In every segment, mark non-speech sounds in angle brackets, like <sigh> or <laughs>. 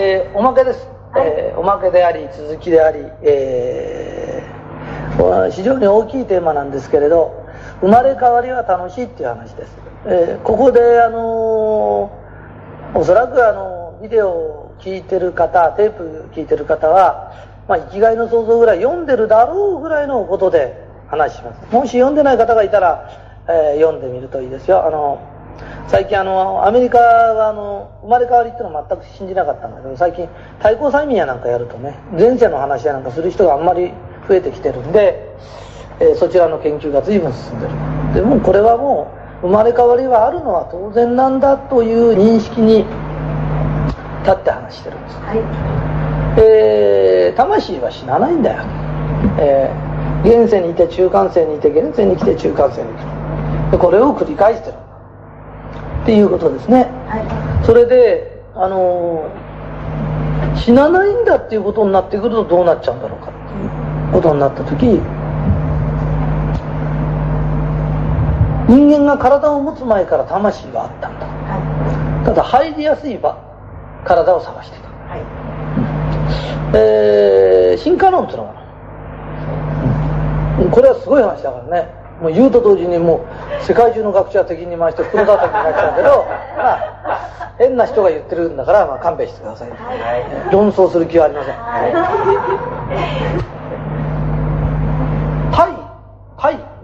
えー、おまけです、はい、えー、おまけであり続きであり、えー、非常に大きいテーマなんですけれど生まれ変わりは楽しいっていう話です、えー、ここであのー、おそらくあのビデオを聞いてる方テープ聞いてる方は、まあ、生きがいの想像ぐらい読んでるだろうぐらいのことで話します。もし読んでない方がいたら、えー、読んでみるといいですよ。あの最近あのアメリカはあの生まれ変わりっていうのは全く信じなかったんだけど最近対抗催眠やなんかやるとね前世の話やなんかする人があんまり増えてきてるんで、えー、そちらの研究が随分進んでる。でもこれはもう生まれ変わりはあるのは当然なんだという認識に立って話してるんです、はい、えー、魂は死なないんだよ、えー、現世にいて中間世にいて現世に来て中間世に来るでこれを繰り返してるっていうことですね、はい、それであの死なないんだっていうことになってくるとどうなっちゃうんだろうかっていうことになった時人間が体を持つ前から魂があったんだ、はい、ただ入りやすい場体を探してた、はい、えー、進化論っていうのはこれはすごい話だからねもう言うと同時にもう世界中の学者的に回して袋叩きになっちゃうけど、<laughs> まあ、変な人が言ってるんだから、まあ、勘弁してください、はい、論争する気はありません、はい、タイタイ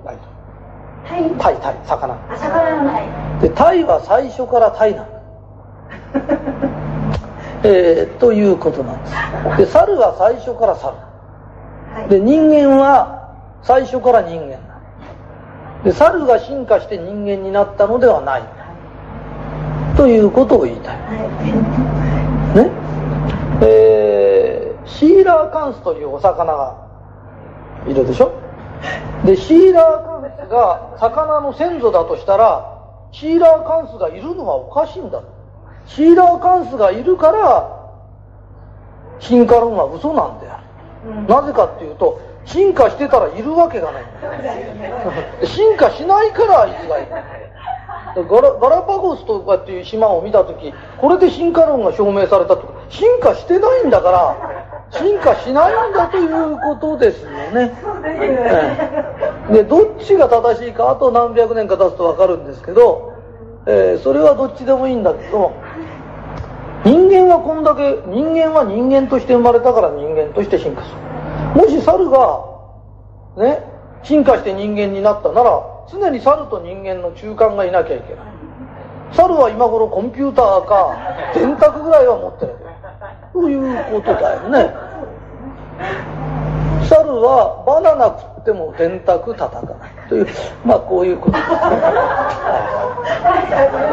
タイ？タイ魚。魚でタイは最初からタイなの <laughs> えー、ということなんです。で猿は最初から猿、で人間は最初から人間で猿が進化して人間になったのではない。ということを言いたい、ね？えー、シーラーカンスというお魚がいるでしょ？でシーラーカンスが魚の先祖だとしたらシーラーカンスがいるのはおかしいんだ。シーラーカンスがいるから進化論は嘘なんである、なぜかっていうと進化してたらいるわけがない。進化しないからあいつがいる。ガラガラパゴスとかっていう島を見た時これで進化論が証明されたとか。進化してないんだから進化しないんだということですよね。でどっちが正しいかあと何百年か経つと分かるんですけど、えー、それはどっちでもいいんだけど人間はこんだけ人間は人間として生まれたから人間として進化するもし猿がね進化して人間になったなら常に猿と人間の中間がいなきゃいけない。猿は今頃コンピューターか電卓ぐらいは持ってる。ということだよね。猿はバナナ食っても電卓叩かないという。まあこういうこと。ですね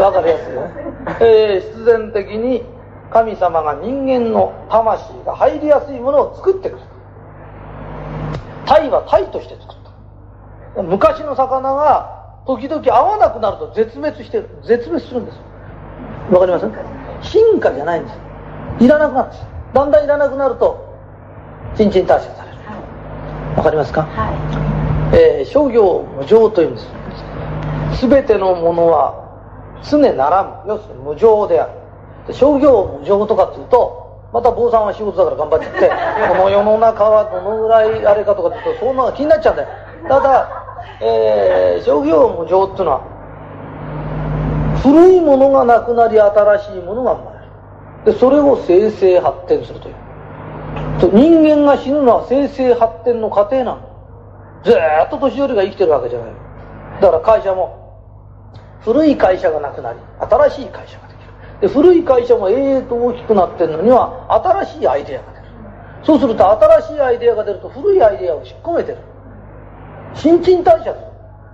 わかりやすいよね、えー、必然的に神様が人間の魂が入りやすいものを作ってくる。鯛は鯛として作った。昔の魚が時々合わなくなると絶滅してる絶滅するんですわかります進化じゃないんです。いらなくなるんです。だんだんいらなくなると新陳代謝される。わかりますか、はい、えー、商業無常というんです。全てのものは常ならぬ要するに無常である。商業無常とかっていうとまた坊さんは仕事だから頑張ってって <laughs> この世の中はどのぐらいあれかとかってそんなの気になっちゃうんだよ。ただ、えー、商業無常っていうのは古いものがなくなり新しいものが生まれる。でそれを生成発展するという。人間が死ぬのは生成発展の過程なの。ずっと年寄りが生きてるわけじゃない。だから会社も古い会社がなくなり新しい会社がで古い会社も永遠と大きくなってるのには新しいアイデアが出る。そうすると新しいアイデアが出ると古いアイデアを引っ込めてる。新陳代謝する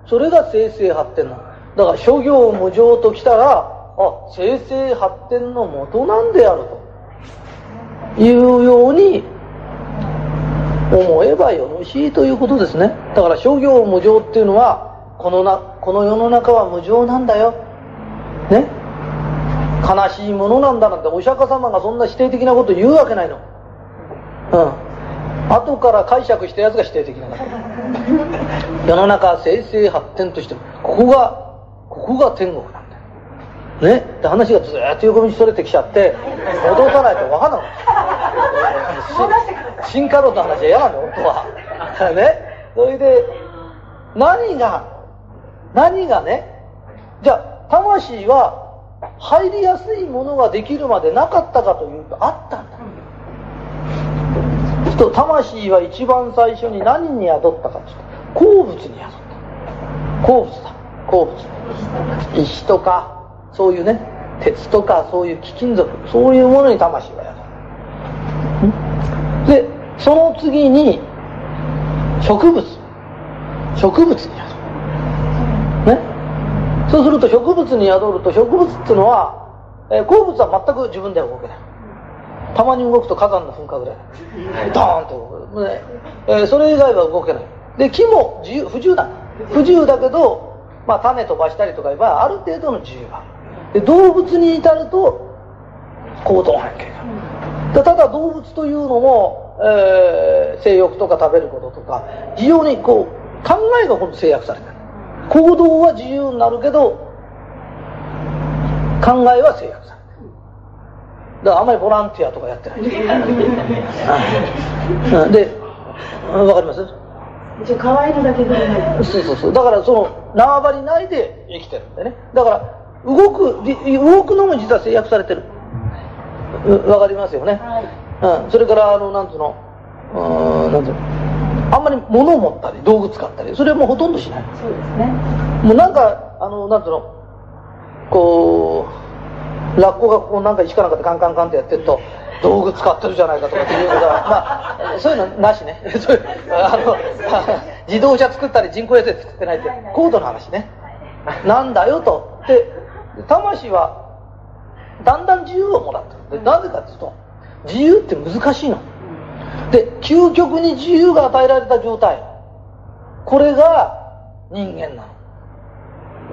それが生成発展なの。だから諸行無常ときたらあ生成発展の元なんであると。いうように思えばよろしいということですね。だから諸行無常っていうのはこのなこの世の中は無常なんだよ。ね。悲しいものなんだなんてお釈迦様がそんな否定的なこと言うわけないの。うん。後から解釈したやつが否定的な <laughs> 世の中生成発展としてここがここが天国なんだよ。ね、で話がずっと横道それてきちゃって戻さないと分かんなかった進化論の話は嫌なんだよ本当は。ね？それで何が何がね？じゃあ魂は入りやすいものができるまでなかったかというとあったんだ。と魂は一番最初に何に宿ったかって鉱物に宿った。鉱物だ。鉱物。石とかそういうね鉄とかそういう貴金属そういうものに魂が宿るでその次に植物。植物に宿そうすると植物に宿ると植物っていうのは、えー、鉱物は全く自分では動けない。たまに動くと火山の噴火ぐらい。ドーンと動く、ねえー、それ以外は動けない。で木も自由不自由だ。不自由だけど、まあ、種飛ばしたりとか言えばある程度の自由がある。で動物に至ると行動半径がただ動物というのも、えー、性欲とか食べることとか非常にこう考えが今度制約されてる。行動は自由になるけど考えは制約されてる。だからあんまりボランティアとかやってない。<laughs> でわかります？一応可愛いのだけでそうそうそう。だからその縄張り内で生きてるんでね。だから動く動くのも実は制約されてる。わかりますよね、はい、うん、それからあのなんつうの？うんなんつうの？あんまり物を持ったり道具使ったりそれはもうほとんどしない。そうですね。もうなんかあのなんつうの？こうラッコがこうなんか石かなんかでカンカンカンってやってると道具使ってるじゃないかとかっていうことはまあそういうのなしね。<laughs> そういうあの <laughs> 自動車作ったり人工衛星作ってないって高度な話ね。なんだよと。で魂はだんだん自由をもらってる。でなぜかっていうと自由って難しいので究極に自由が与えられた状態。これが人間な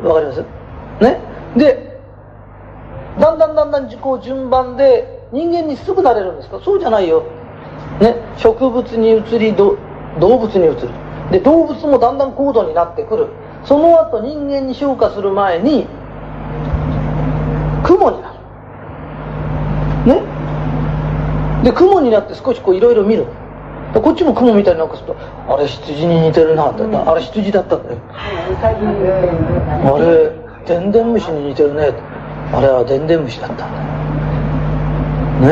の。わかります？ね？でだんだんだんだんこう順番で人間にすぐなれるんですか？そうじゃないよ、ね、植物に移り動物に移る。で動物もだんだん高度になってくる。その後人間に昇華する前に雲になるねで雲になって少しこういろいろ見る。こっちも雲みたいになんかするとあれ羊に似てるなって、うん、あれ羊だったんだよ、あれでんでん虫に似てるねあれはでんでん虫だったんだ。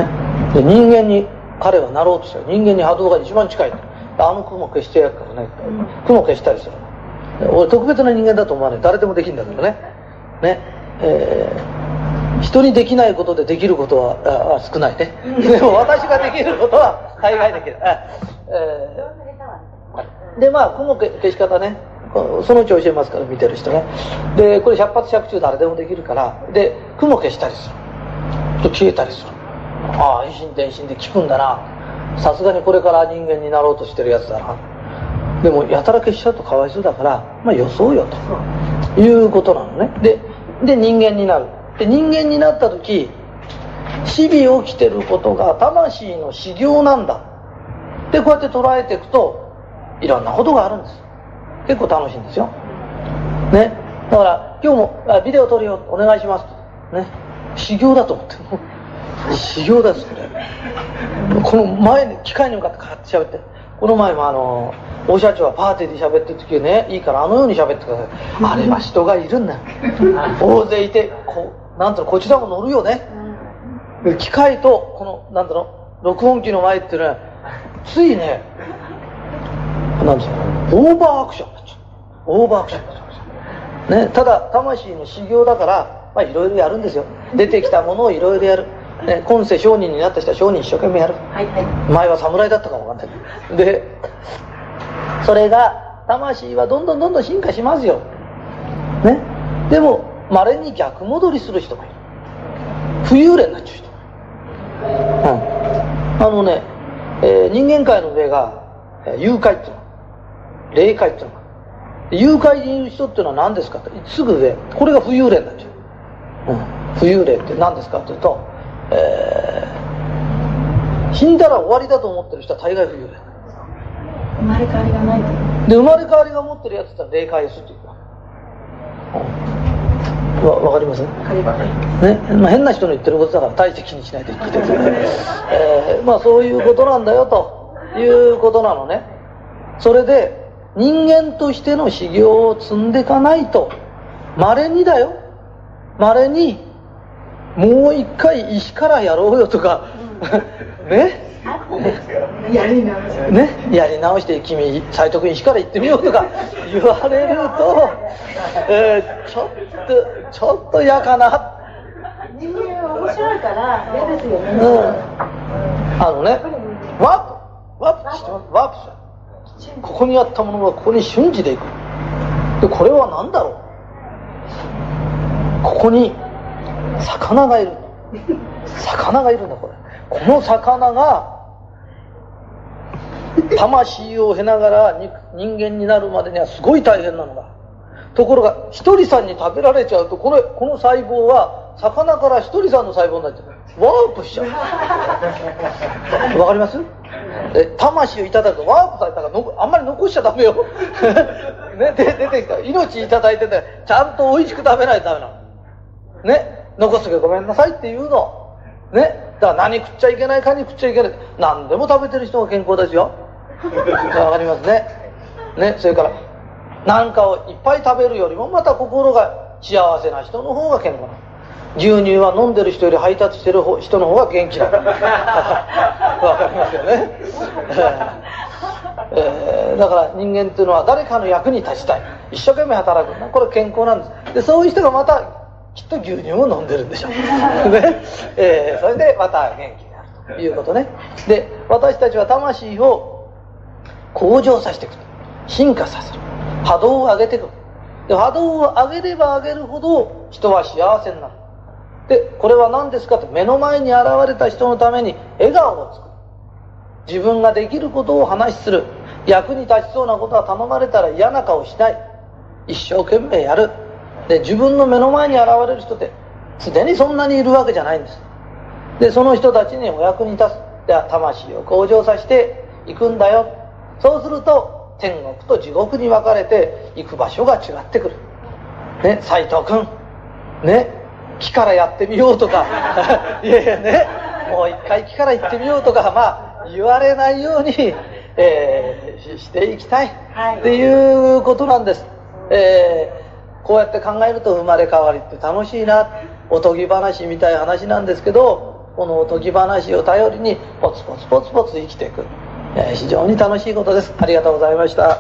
ね。で人間に彼はなろうとした。人間に波動が一番近い。あの雲消してやるからね、うん、雲消したりする。俺特別な人間だと思わない。誰でもできるんだけどね。ね。えー人にできないことでできることは少ないね。でも私ができることは大概できる。えー、で、まあ、この消し方ね、そのうち教えますから、見てる人ね。で、これ百発百中誰でもできるから、で、雲消したりする。と消えたりする。ああ、維心伝心で聞くんだな。さすがにこれから人間になろうとしてるやつだな。でも、やたら消しちゃうとかわいそうだから、まあ予想よと。いうことなのね。で、で、人間になる。で人間になった時日々起きてることが魂の修行なんだ。でこうやって捉えていくといろんなことがあるんです。結構楽しいんですよ。ね。だから今日もあビデオ撮るよ。お願いします。ね。修行だと思って修行ですこれ。この前に機械に向かってカーって喋って。この前もあの大社長はパーティーで喋ってる時ねいいからあのように喋ってください。あれは人がいるんだ。よ大勢いてこうなんとこちらも乗るよね、うん、機械とこのなんだろう録音機の前っていうのはついねなんですかオーバーアクションになっちゃう。オーバーアクションになっちゃう。ねただ魂の修行だからまあいろいろやるんですよ。出てきたものをいろいろやる。ね、今世商人になった人は商人一生懸命やる、はいはい、前は侍だったかもわかんない。でそれが魂はどんどんどんどん進化しますよ。ね。でもまれに逆戻りする人がいる。浮遊霊になっちゃう人うん。あのね、えー、人間界の上が誘拐っていうの霊界っていうの誘拐にいる人っていうのは何ですかってすぐ上これが浮遊霊になっちゃう、うん、浮遊霊って何ですかっていうと、えー、死んだら終わりだと思ってる人は大概浮遊霊生まれ変わりがないで生まれ変わりが持ってるやつって霊界ですっていうか、うんわわかります？ね、まあ、変な人の言ってることだから大して気にしないで聞いてください、<laughs> えーまあそういうことなんだよということなのね。それで人間としての修行を積んでいかないと稀にだよ。稀にもう一回石からやろうよとか、<laughs> ねやり直し。ね、やり直して君斎藤君石から行ってみようとか言われると、えーちょっとちょっと嫌かな。人間は面白いから嫌ですよね、うん。あのねワープワープしてます。ワープ。ここにあったものがここに瞬時でいく。でこれは何だろう。ここに魚がいる。<laughs> 魚がいるんだこれこの魚が魂を経ながらに人間になるまでにはすごい大変なのだ。ところがひとりさんに食べられちゃうとこれこの細胞は魚からひとりさんの細胞になっちゃう。ワープしちゃう。<laughs> わかります？え魂をいただくとワープされたからのあんまり残しちゃダメよ、<laughs> ね、で出てきた。命いただいててちゃんと美味しく食べないとダメなの。ね残すけどごめんなさいって言うの。ねだから何食っちゃいけないかに食っちゃいけない。何でも食べてる人が健康ですよ。<laughs> わかりますね。ねそれから何かをいっぱい食べるよりもまた心が幸せな人の方が健康なの。牛乳は飲んでる人より配達してる方人の方が元気だ <laughs> わかりますよね、<laughs> えーだから人間っていうのは誰かの役に立ちたい。一生懸命働く。これ健康なんです。でそういう人がまたきっと牛乳を飲んでるんでしょう、<laughs> ね。えーそれでまた元気になるということね。で私たちは魂を向上させていく進化させる。波動を上げていく。で波動を上げれば上げるほど人は幸せになる。でこれは何ですかと。目の前に現れた人のために笑顔を作る。自分ができることを話しする。役に立ちそうなことは頼まれたら嫌な顔しない。一生懸命やる。で自分の目の前に現れる人ってすでにそんなにいるわけじゃないんです。でその人たちにお役に立つ。で魂を向上させていくんだよ。そうすると天国と地獄に分かれて行く場所が違ってくる。ね斎藤君。ね木からやってみようとか。<laughs> いやいやね。もう一回木から行ってみようとかまあ言われないように、えーししていきたい。っていうことなんです、えーこうやって考えると生まれ変わりって楽しいなおとぎ話みたい話なんですけどこのおとぎ話を頼りにポツポツポツポツ生きていく、えー非常に楽しいことです。ありがとうございました。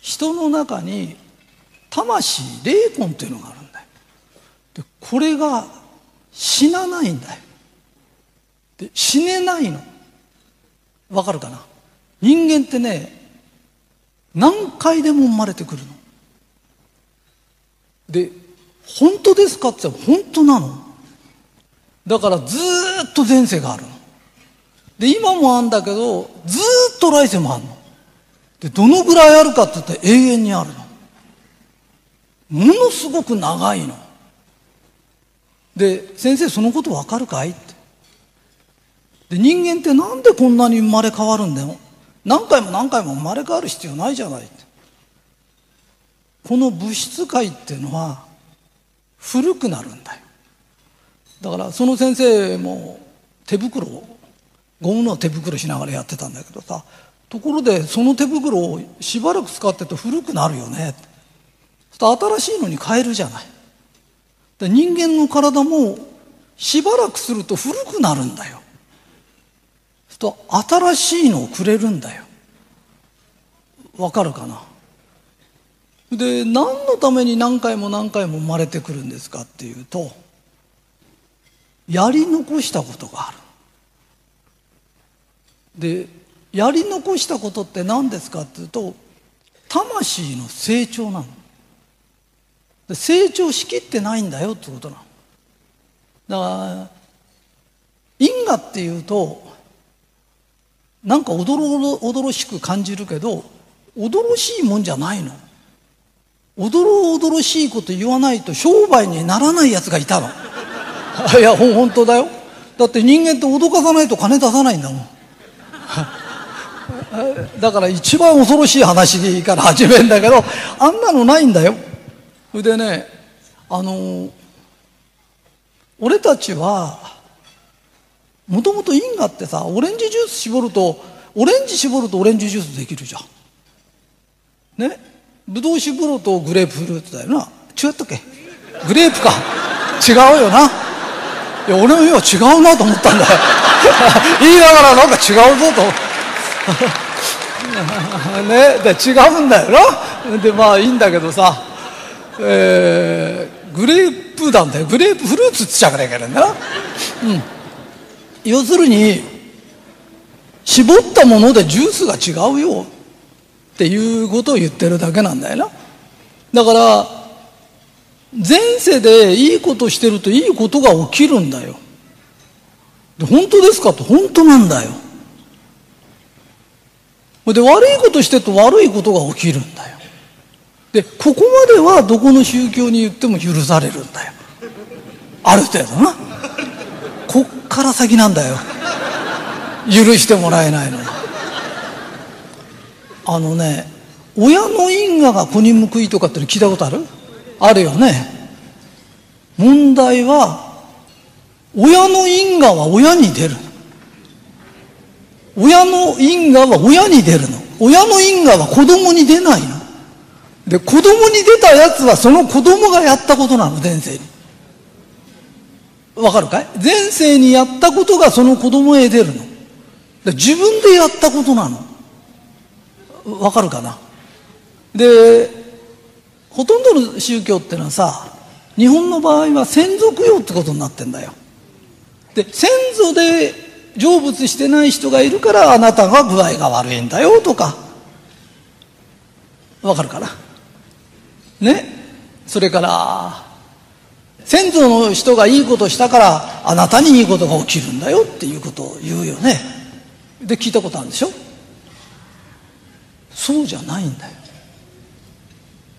人の中に魂霊魂っていうのがあるんだよ。でこれが死なないんだよ。で死ねないの。わかるかな？人間ってね何回でも生まれてくるの。で本当ですかって言ったら本当なの。だからずーっと前世があるの。で今もあるんだけどずーっと来世もあるの。でどのぐらいあるかって言ったら永遠にあるの。ものすごく長いの。で先生そのことわかるかい？っで人間ってなんでこんなに生まれ変わるんだよ？何回も何回も生まれ変わる必要ないじゃないこの物質界っていうのは古くなるんだよ。だからその先生も手袋をゴムの手袋しながらやってたんだけどさところでその手袋をしばらく使ってると古くなるよね。新しいのに変えるじゃない。で人間の体もしばらくすると古くなるんだよ。と新しいのをくれるんだよ。わかるかな？で何のために何回も何回も生まれてくるんですかっていうとやり残したことがある。でやり残したことって何ですかっていうと魂の成長なの。成長しきってないんだよってことなの。だから因果っていうとなんかおどろおどろしく感じるけど驚ろしいもんじゃないの。おどろおどろしいこと言わないと商売にならないやつがいたの。<laughs> いやほ本当だよ。だって人間って脅かさないと金出さないんだもん。<laughs> だから一番恐ろしい話から始めるんだけど、あんなのないんだよ。それでね、あの、俺たちは、もともと因果ってさ、オレンジジュース絞ると、オレンジ絞るとオレンジジュースできるじゃん。ね？ブドウ絞るとグレープフルーツだよな。違ったっけ？グレープか。違うよな。いや、俺も今違うなと思ったんだよ。<laughs> 言いながらなんか違うぞと。<laughs> ね、で違うんだよな。で、まあいいんだけどさ、えー、グレープなんだよ。グレープフルーツっつっちゃうからいけないんだな。うん。要するに、絞ったものでジュースが違うよっていうことを言ってるだけなんだよな。だから、前世でいいことしてるといいことが起きるんだよ。で本当ですかと本当なんだよ。で悪いことしてると悪いことが起きるんだよ。でここまではどこの宗教に言っても許されるんだよ。ある程度な。から先なんだよ。許してもらえないのあのね、親の因果が子に報いとかって聞いたことある？あるよね。問題は、親の因果は親に出る。親の因果は親に出るの。親の因果は子供に出ないの。で、子供に出たやつはその子供がやったことなの、前世に。わかるかい？前世にやったことがその子供へ出るの。自分でやったことなの。わかるかな？で、ほとんどの宗教ってのはさ、日本の場合は先祖供養ってことになってんだよ。で、先祖で成仏してない人がいるからあなたが具合が悪いんだよとか。わかるかな？ね？それから、先祖の人がいいことしたからあなたにいいことが起きるんだよっていうことを言うよね。で、聞いたことあるんでしょ？そうじゃないんだよ。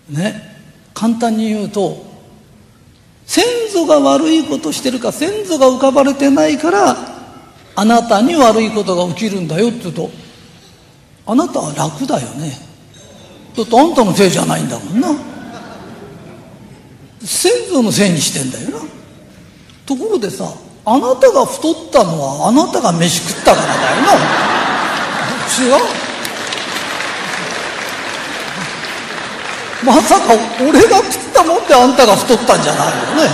ね？簡単に言うと先祖が悪いことしてるか先祖が浮かばれてないからあなたに悪いことが起きるんだよって言うとあなたは楽だよねだってあんたのせいじゃないんだもんな先祖のせいにしてんだよな。ところでさあなたが太ったのはあなたが飯食ったからだよな。違うまさか俺が食ったもんであんたが太ったんじゃないよね。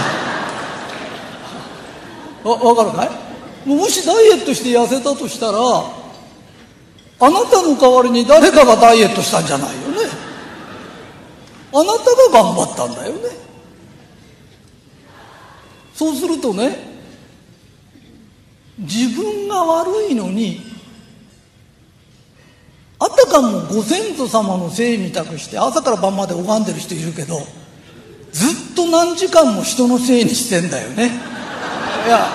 わ分かるかい？もしダイエットして痩せたとしたらあなたの代わりに誰かがダイエットしたんじゃないよね。あなたが頑張ったんだよね。そうするとね自分が悪いのにあたかもご先祖様のせいみたくして朝から晩まで拝んでる人いるけどずっと何時間も人のせいにしてんだよね。いや、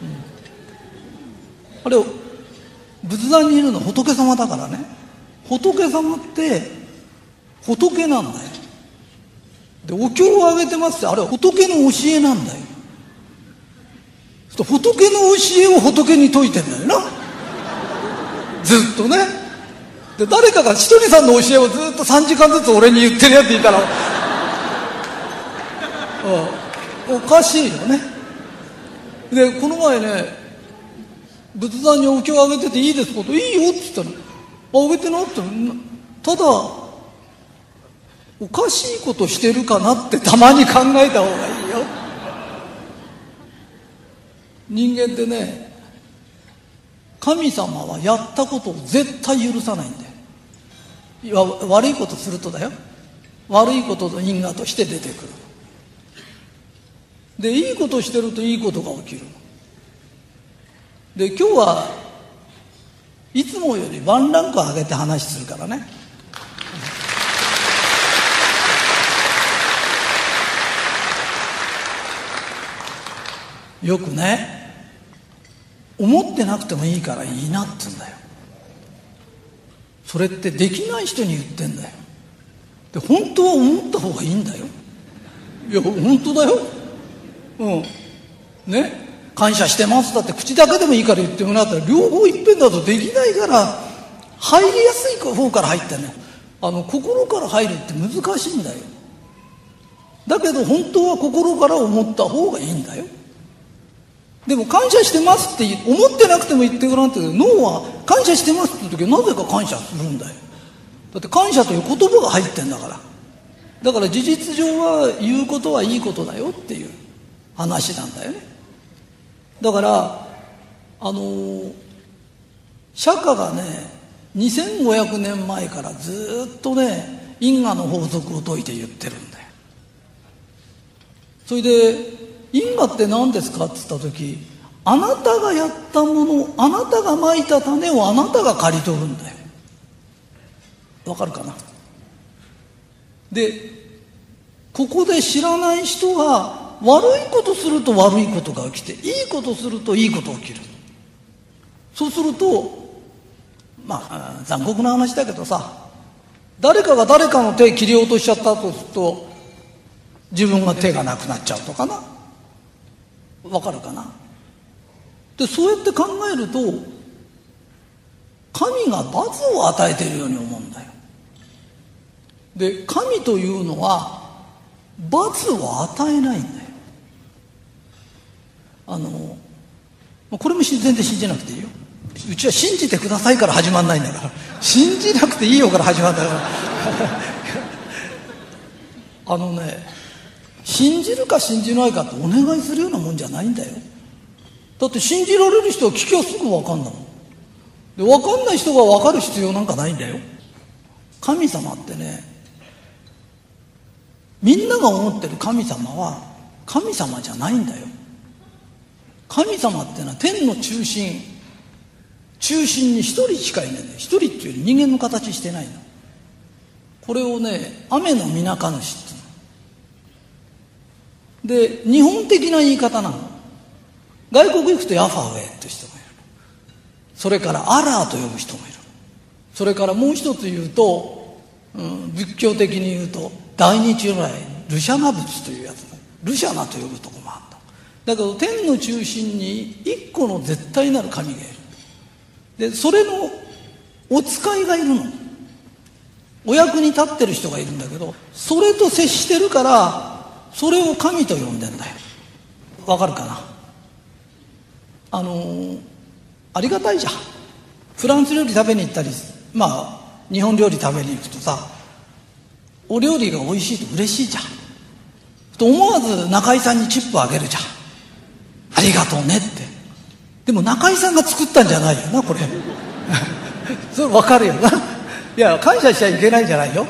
うん、あれ仏壇にいるの仏様だからね。仏様って仏なんだよ。でお経をあげてますってあれは仏の教えなんだよ。仏の教えを仏に説いてんだよな。ずっとね。で誰かがひとりさんの教えをずっと3時間ずつ俺に言ってるやついたら、おかしいよね。でこの前ね仏壇にお経をあげてていいですこといいよって言ったの。ああげてなってただおかしいことしてるかなってたまに考えた方がいいよ。人間ってね神様はやったことを絶対許さないんだよ。悪いことするとだよ。悪いことの因果として出てくる。でいいことしてるといいことが起きる。で今日はいつもよりワンランク上げて話するからね。よくね思ってなくてもいいからいいなって言うんだよ。それってできない人に言ってんだよ。で本当は思った方がいいんだよ。いや本当だよ。うん。ね。感謝してます。だって口だけでもいいから言ってもらったら両方いっぺんだとできないから入りやすい方から入ってんのあの心から入るって難しいんだよ。だけど本当は心から思った方がいいんだよ。でも感謝してますって思ってなくても言ってごらんって脳は感謝してますって時はなぜか感謝するんだよ。だって感謝という言葉が入ってんだから。だから事実上は言うことはいいことだよっていう話なんだよね。だからあの釈迦がね2500年前からずっとね因果の法則を説いて言ってるんだよ。それで因果って何ですか？って言った時あなたがやったものあなたがまいた種をあなたが刈り取るんだよわかるかな？でここで知らない人が悪いことすると悪いことが起きていいことするといいこと起きる。そうするとまあ残酷な話だけどさ誰かが誰かの手切り落としちゃったとすると自分が手がなくなっちゃうとかな。わかるかな？でそうやって考えると神が罰を与えているように思うんだよ。で神というのは罰を与えないんだよ。あのこれも全然信じなくていいよ。うちは信じてくださいから始まんないんだから。信じなくていいよから始まるんだからあのね信じるか信じないかってお願いするようなもんじゃないんだよ。だって信じられる人は聞きゃすぐ分かんだもん。で分かんない人が分かる必要なんかないんだよ。神様ってねみんなが思ってる神様は神様じゃないんだよ。神様ってのは天の中心中心に一人しかいないんだよ。一人っていうより人間の形してないの。これをね雨の皆か主ってで日本的な言い方なの。外国行くとヤファウェイって人もいる。それからアラーと呼ぶ人もいる。それからもう一つ言うと、うん、仏教的に言うと大日如来ルシャナ仏というやつもルシャナと呼ぶとこもあっただけど天の中心に一個の絶対なる神がいる。でそれのお使いがいるの。お役に立ってる人がいるんだけどそれと接してるからそれを神と呼んでんだよ。わかるかな？あのー、ありがたいじゃん。フランス料理食べに行ったりまあ日本料理食べに行くとさお料理が美味しいと嬉しいじゃん。と思わず中井さんにチップあげるじゃん。ありがとうねって。でも中井さんが作ったんじゃないよなこれ。<laughs> それ分かるよな。いや感謝しちゃいけないんじゃないよ。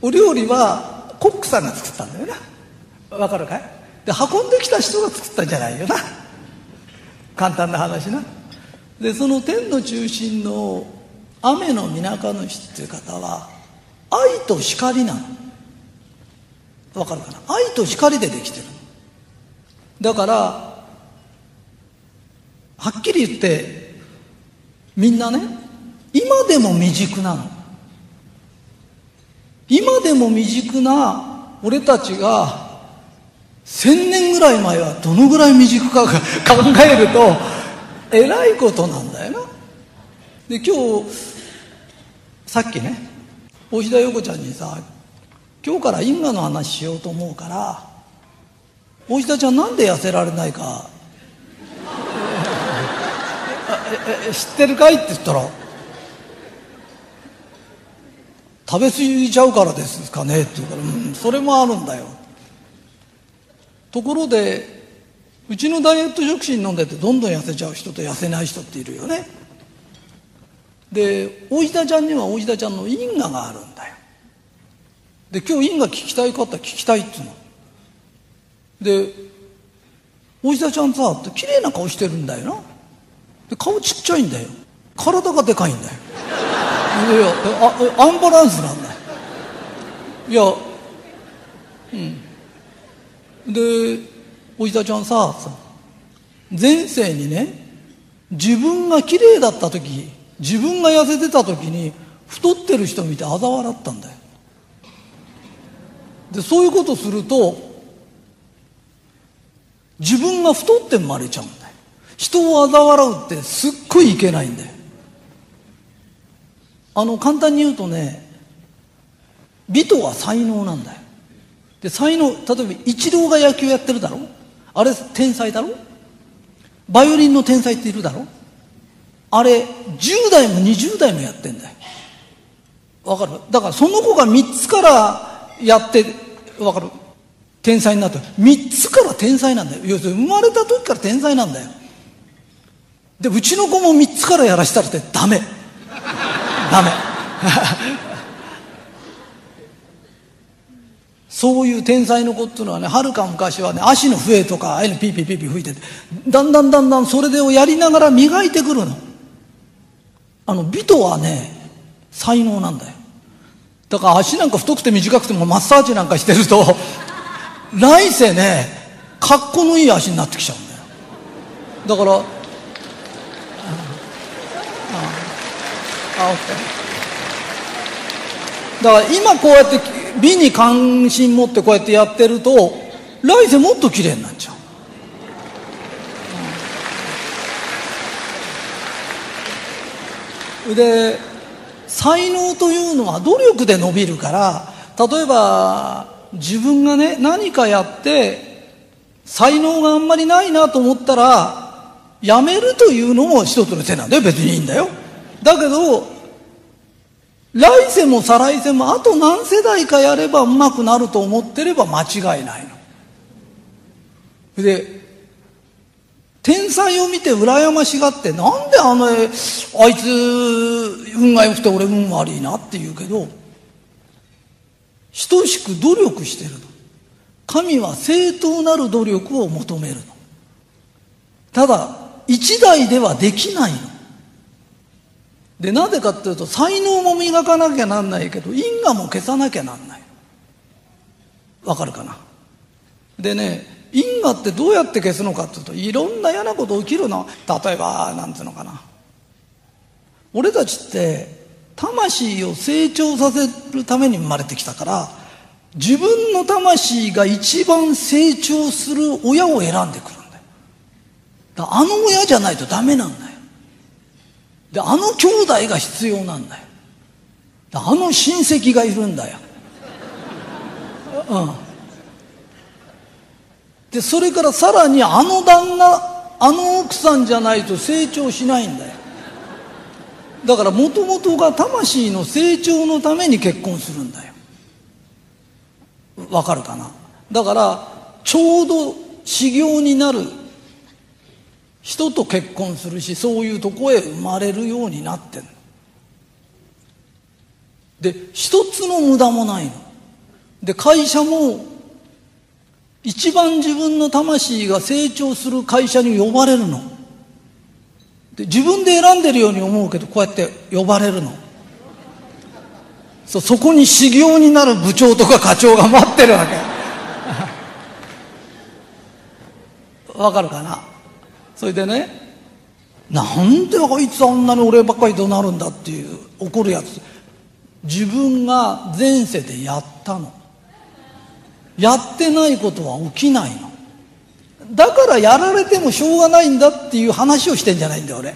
お料理はコックさんが作ったんだよな。分かるかい？で運んできた人が作ったんじゃないよな。簡単な話な。でその天の中心の雨の皆か主っていう方は愛と光なの。わかるかな？愛と光でできてるだからはっきり言ってみんなね今でも未熟なの。今でも未熟な俺たちが千年ぐらい前はどのぐらい未熟か <laughs> 考えるとえらいことなんだよな。で今日さっきね大平陽子ちゃんにさ今日から因果の話しようと思うから大平ちゃんなんで痩せられないか。<laughs> 知ってるかいって言ったら食べ過ぎちゃうからですかねって言うから、うん、それもあるんだよ。ところでうちのダイエット食品飲んでてどんどん痩せちゃう人と痩せない人っているよね。で大平ちゃんには大平ちゃんの因果があるんだよ。で今日因果聞きたいかって聞きたいっつうの。で大平ちゃんさ綺麗な顔してるんだよな。で顔ちっちゃいんだよ。体がでかいんだよ。いやあアンバランスなんだ。いやうん。で大平ちゃんさ前世にね自分が綺麗だった時自分が痩せてた時に太ってる人を見て嘲笑ったんだよ。でそういうことすると自分が太って生まれちゃうんだよ。人を嘲笑うってすっごいいけないんだよ。あの簡単に言うとね美とは才能なんだよ。で才能例えばイチローが野球やってるだろ？あれ天才だろ？バイオリンの天才っているだろ？あれ10代も20代もやってんだよ。わかる？だからその子が3つからやってわかる？天才になった3つから天才なんだよ。要するに生まれた時から天才なんだよ。でうちの子も3つからやらしたらってダメ。ダメ。そういう天才の子っていうのはねはるか昔はね葦の笛とかああいうのピーピーピーピー吹いててだんだんだんだんそれでをやりながら磨いてくるの。あの美とはね才能なんだよ。だから足なんか太くて短くてもマッサージなんかしてると来世ね格好のいい足になってきちゃうんだよ。だからあああだから今こうやって美に関心持ってこうやってやってると来世もっと綺麗になっちゃう。で才能というのは努力で伸びるから例えば自分がね何かやって才能があんまりないなと思ったらやめるというのも一つの手なんだよ。別にいいんだよ。だけど来世も再来世もあと何世代かやればうまくなると思ってれば間違いないの。で天才を見て羨ましがってなんであのあいつ運が良くて俺運悪いなって言うけど等しく努力してるの神は正当なる努力を求めるの。ただ一代ではできないの。でなぜかっていうと才能も磨かなきゃなんないけど因果も消さなきゃなんない。わかるかな？でね因果ってどうやって消すのかっていうといろんな嫌なこと起きるの。例えばなんていうのかな。俺たちって魂を成長させるために生まれてきたから自分の魂が一番成長する親を選んでくるんだよ。だあの親じゃないとダメなんだよ。であの兄弟が必要なんだよ。あの親戚がいるんだよ。うん。でそれからさらにあの旦那あの奥さんじゃないと成長しないんだよ。だからもともとが魂の成長のために結婚するんだよ。わかるかな？だからちょうど修行になる人と結婚するしそういうとこへ生まれるようになってんの。で一つの無駄もないの。で会社も一番自分の魂が成長する会社に呼ばれるの。で自分で選んでるように思うけどこうやって呼ばれるの。そそこに修行になる部長とか課長が待ってるわけ。わかるかな？それでねなんであいつあんなに俺ばっかり怒鳴るんだっていう怒るやつ。自分が前世でやったの。やってないことは起きないの。だからやられてもしょうがないんだっていう話をしてんじゃないんだよ俺。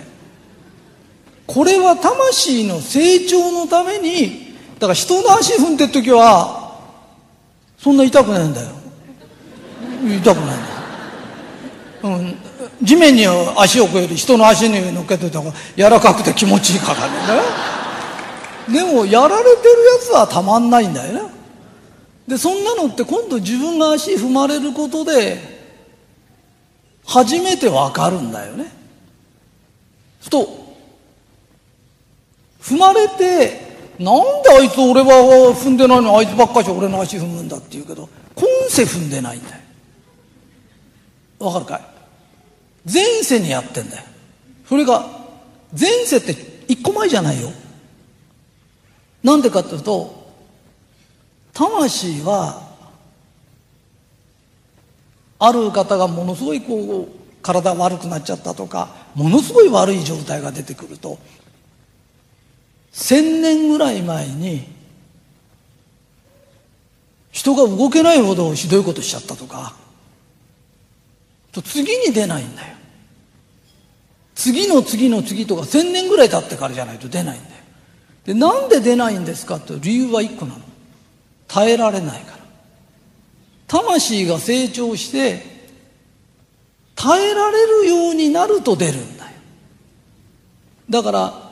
これは魂の成長のためにだから人の足踏んでる時はそんな痛くないんだよ。痛くないんだよ、うん、地面に足を置くより人の足に乗っけてた方が柔らかくて気持ちいいからね。でもやられてるやつはたまんないんだよね。でそんなのって今度自分が足踏まれることで初めてわかるんだよね。ふと踏まれてなんであいつ俺は踏んでないのあいつばっかし俺の足踏むんだって言うけど今世踏んでないんだよ。わかるかい？前世にやってんだよ。それが前世って一個前じゃないよ。なんでかっていうと魂はある方がものすごいこう体悪くなっちゃったとかものすごい悪い状態が出てくると千年ぐらい前に人が動けないほどひどいことしちゃったとかと次に出ないんだよ。次の次の次とか千年ぐらい経ってからじゃないと出ないんだよ。でなんで出ないんですかって理由は一個なの。耐えられないから。魂が成長して耐えられるようになると出るんだよ。だから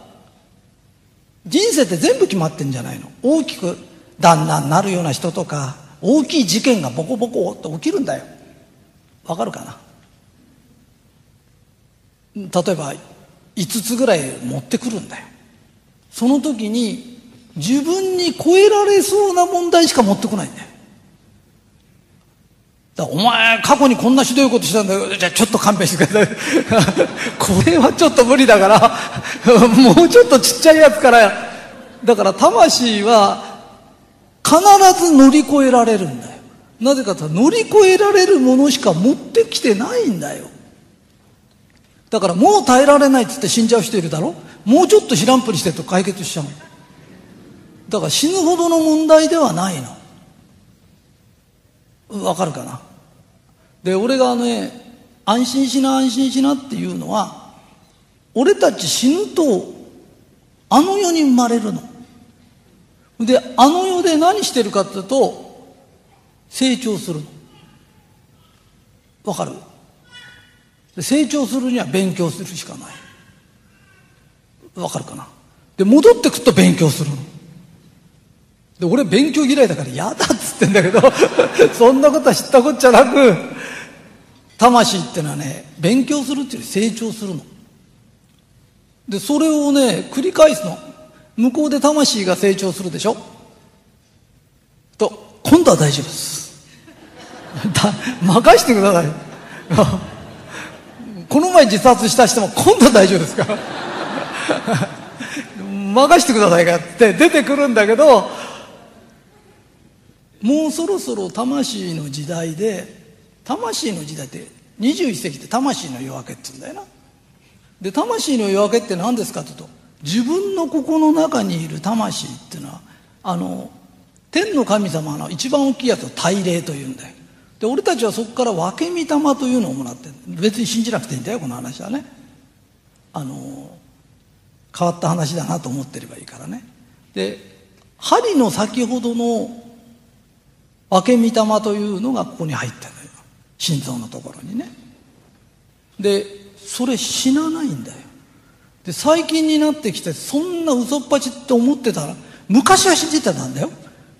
人生って全部決まってんじゃないの。大きく旦那になるような人とか大きい事件がボコボコって起きるんだよ。わかるかな？例えば5つぐらい持ってくるんだよ。その時に自分に超えられそうな問題しか持ってこないんだよ。だお前過去にこんなひどいことしたんだよ。じゃあちょっと勘弁してください。<laughs> これはちょっと無理だから <laughs> もうちょっとちっちゃいやつから。だから魂は必ず乗り越えられるんだよ。なぜかと乗り越えられるものしか持ってきてないんだよ。だからもう耐えられないっつって死んじゃう人いるだろ？もうちょっと知らんぷりしてると解決しちゃうだから死ぬほどの問題ではないの。わかるかな？で俺がね安心しな安心しなっていうのは俺たち死ぬとあの世に生まれるの。であの世で何してるかっていうと成長するの。わかる？成長するには勉強するしかない。わかるかな？で戻ってくると勉強するの。で俺勉強嫌いだから嫌だっつってんだけど <laughs> そんなことは知ったこっちゃなく魂ってのはね勉強するっていうより成長するの。でそれをね繰り返すの。向こうで魂が成長するでしょ？と今度は大丈夫です。<laughs> 任してください。<laughs> この前自殺した人も今度大丈夫ですか？<laughs> 任してくださいかって出てくるんだけどもうそろそろ魂の時代で魂の時代って21世紀って魂の夜明けって言うんだよな。で魂の夜明けって何ですかというと自分の心の中にいる魂っていうのはあの天の神様の一番大きいやつを大霊というんだよ。で俺たちはそこから分け御霊というのをもらって別に信じなくていいんだよこの話はね。あの変わった話だなと思ってればいいからね。で針の先ほどの分け御霊というのがここに入ってるのよ。心臓のところにね。でそれ死なないんだよ。で最近になってきてそんな嘘っぱちって思ってたら昔は信じてたんだよ。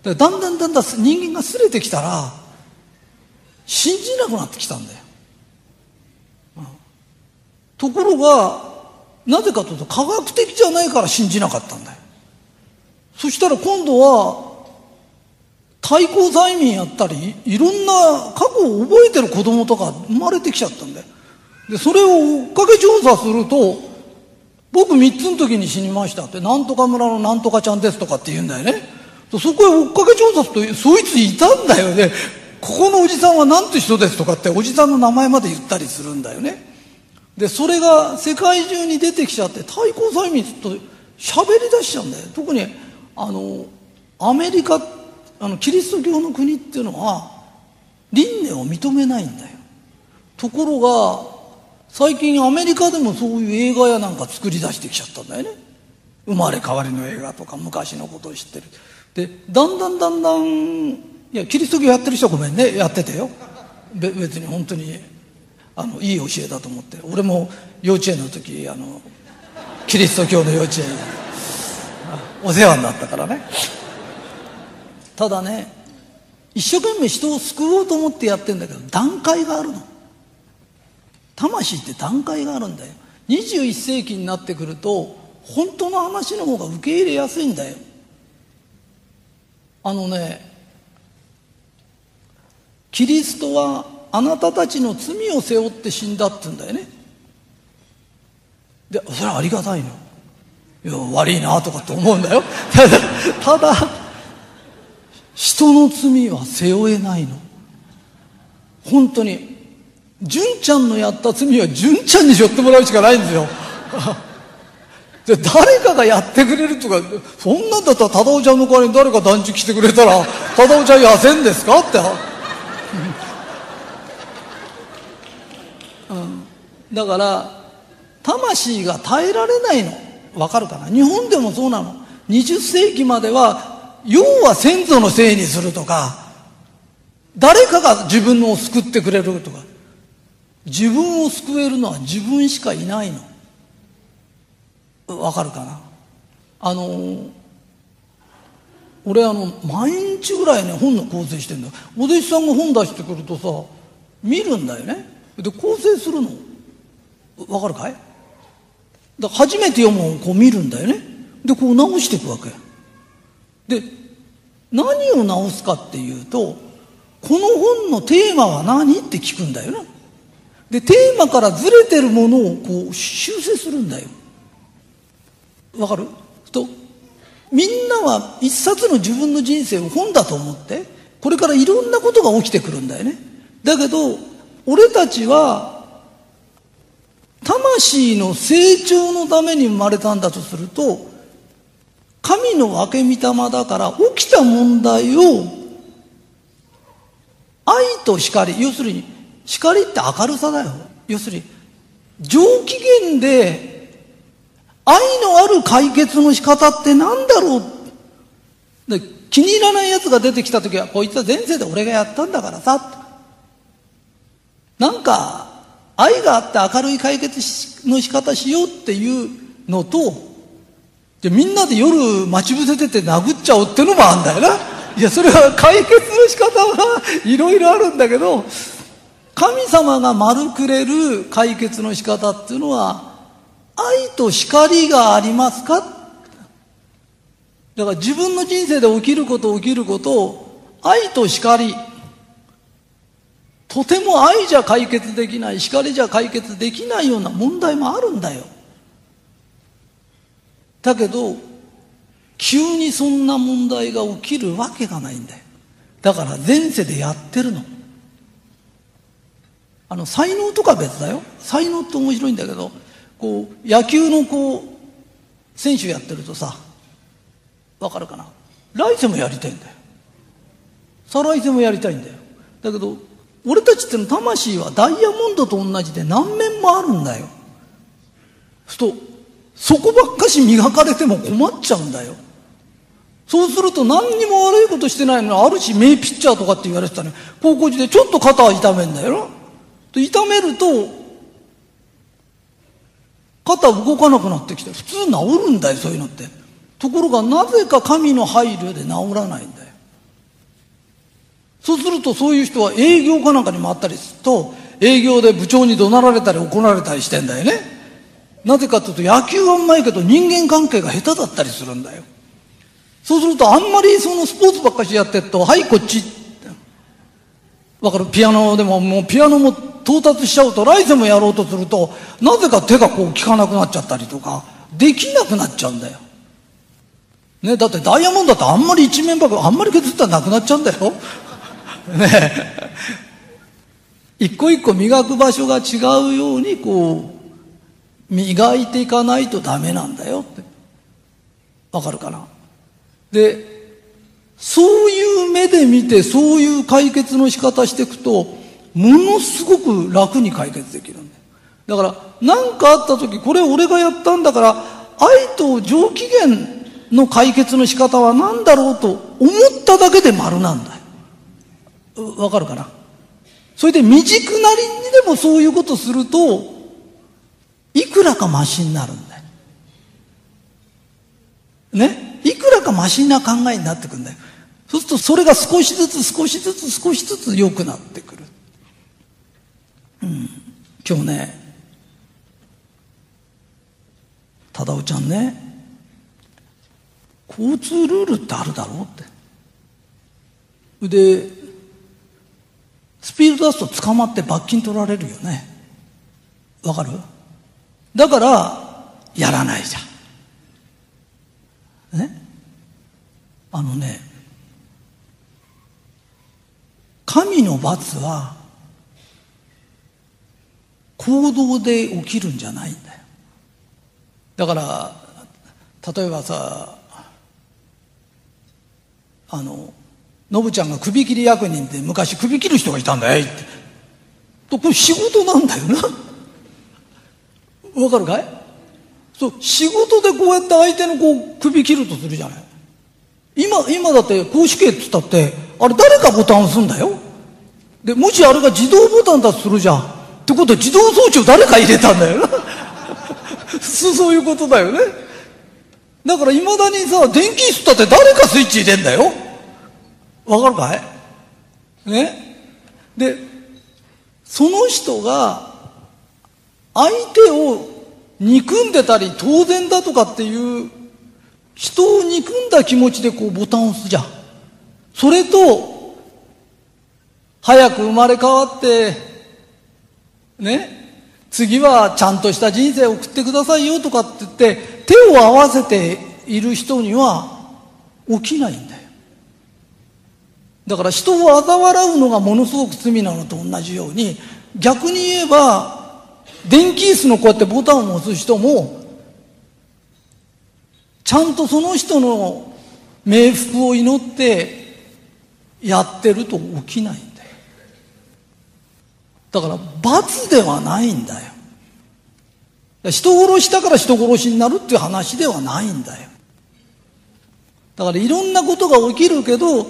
だだんだんだんだん人間がすれてきたら信じなくなってきたんだよ、ところがなぜかというと科学的じゃないから信じなかったんだよ。そしたら今度は対抗催眠やったりいろんな過去を覚えてる子供とか生まれてきちゃったんだよ。でそれを追っかけ調査すると僕3つの時に死にましたってなんとか村のなんとかちゃんですとかって言うんだよね。そこへ追っかけ調査するとそいついたんだよね。ここのおじさんは何て人ですとかっておじさんの名前まで言ったりするんだよね。でそれが世界中に出てきちゃって対抗催眠と喋り出しちゃうんだよ。特にあのアメリカあのキリスト教の国っていうのは輪廻を認めないんだよ。ところが最近アメリカでもそういう映画やなんか作り出してきちゃったんだよね。生まれ変わりの映画とか昔のことを知ってる。でだんだんだんだんいやキリスト教やってる人はごめんね。やっててよ。別に本当にあのいい教えだと思って。俺も幼稚園の時あのキリスト教の幼稚園お世話になったからね。ただね一生懸命人を救おうと思ってやってんだけど段階があるの。魂って段階があるんだよ。21世紀になってくると本当の話の方が受け入れやすいんだよ。あのねキリストはあなたたちの罪を背負って死んだって言うんだよね。でそれはありがたいの。いや悪いなとかって思うんだよ。<laughs> ただ人の罪は背負えないの。本当に純ちゃんのやった罪は純ちゃんに背負ってもらうしかないんですよ。<laughs> で誰かがやってくれるとかそんなんだったら忠夫ちゃんの代わりに誰か断食してくれたら忠夫ちゃん痩せんですかって。だから魂が耐えられないの。わかるかな？日本でもそうなの。20世紀までは要は先祖のせいにするとか誰かが自分を救ってくれるとか。自分を救えるのは自分しかいないの。わかるかな？あの俺あの毎日ぐらいね本の構成してんだお弟子さんが本出してくるとさ見るんだよね。で構成するの。わかるかい？だか初めて読む本をこう見るんだよね。でこう直していくわけ。で何を直すかっていうとこの本のテーマは何？って聞くんだよなでテーマからずれてるものをこう修正するんだよ。わかる？とみんなは一冊の自分の人生を本だと思ってこれからいろんなことが起きてくるんだよね。だけど俺たちは魂の成長のために生まれたんだとすると神の分け御霊だから起きた問題を愛と光要するに光って明るさだよ。要するに上機嫌で愛のある解決の仕方って何だろう。気に入らない奴が出てきた時はこいつは前世で俺がやったんだからさ。なんか愛があって明るい解決の仕方しようっていうのとでみんなで夜待ち伏せてて殴っちゃおうっていうのもあるんだよな。いやそれは解決の仕方はいろいろあるんだけど神様が丸くれる解決の仕方っていうのは愛と光がありますか？だから自分の人生で起きること起きることを愛と光とても愛じゃ解決できない光じゃ解決できないような問題もあるんだよ。だけど急にそんな問題が起きるわけがないんだよ。だから前世でやってるの。あの才能とか別だよ。才能って面白いんだけどこう野球のこう選手やってるとさわかるかな？来世もやりたいんだよ。再来世もやりたいんだよ。だけど俺たちっての魂はダイヤモンドと同じで何面もあるんだよ。すとそこばっかし磨かれても困っちゃうんだよ。そうすると何にも悪いことしてないのにあるし名ピッチャーとかって言われてたね高校時でちょっと肩を痛めんだよ。な痛めると肩動かなくなってきて普通治るんだよそういうのって。ところがなぜか神の配慮で治らないんだよ。そうするとそういう人は営業かなんかに回ったりすると営業で部長に怒鳴られたり怒られたりしてんだよね。なぜかというと野球はうまいけど人間関係が下手だったりするんだよ。そうするとあんまりそのスポーツばっかしやってるとはいこっちわかる？ピアノでももうピアノも到達しちゃうと来世もやろうとするとなぜか手がこう効かなくなっちゃったりとかできなくなっちゃうんだよ。ねだってダイヤモンドってあんまり一面ばっかりあんまり削ったらなくなっちゃうんだよ。ね。一個一個磨く場所が違うようにこう磨いていかないとダメなんだよって。わかるかな？でそういう目で見てそういう解決の仕方していくとものすごく楽に解決できるんだだから何かあった時これ俺がやったんだから愛と上機嫌の解決の仕方は何だろうと思っただけで丸なんだわかるかな？それで未熟なりにでもそういうことするといくらかマシになるんだよ。ね？いくらかマシな考えになってくんだよ。そうするとそれが少しずつ少しずつ少しずつ良くなってくる。うん。今日ね忠夫ちゃんね交通ルールってあるだろうって。でスピード出すと捕まって罰金取られるよね。わかる？だからやらないじゃん。ね？あのね神の罰は行動で起きるんじゃないんだよ。だから例えばさあのノブちゃんが首切り役人って昔首切る人がいたんだよってとこれ仕事なんだよなわかるかい？そう、仕事でこうやって相手のこう首切るとするじゃない。今、今だって公式刑って言ったって、あれ誰かボタン押すんだよ。で、もしあれが自動ボタンだとするじゃん。ってことは自動装置を誰か入れたんだよな。<laughs> そういうことだよね。だから未だにさ、電気室だって誰かスイッチ入れんだよ。わかるかい？ね？で、その人が相手を憎んでたり当然だとかっていう人を憎んだ気持ちでこうボタンを押すじゃん。それと、早く生まれ変わって、ね、次はちゃんとした人生を送ってくださいよとかって言って、手を合わせている人には起きないんだよ。だから人を嘲笑うのがものすごく罪なのと同じように、逆に言えば、電気椅子のこうやってボタンを押す人も、ちゃんとその人の冥福を祈ってやってると起きないんだよ。だから罰ではないんだよ。人殺したから人殺しになるっていう話ではないんだよ。だからいろんなことが起きるけど、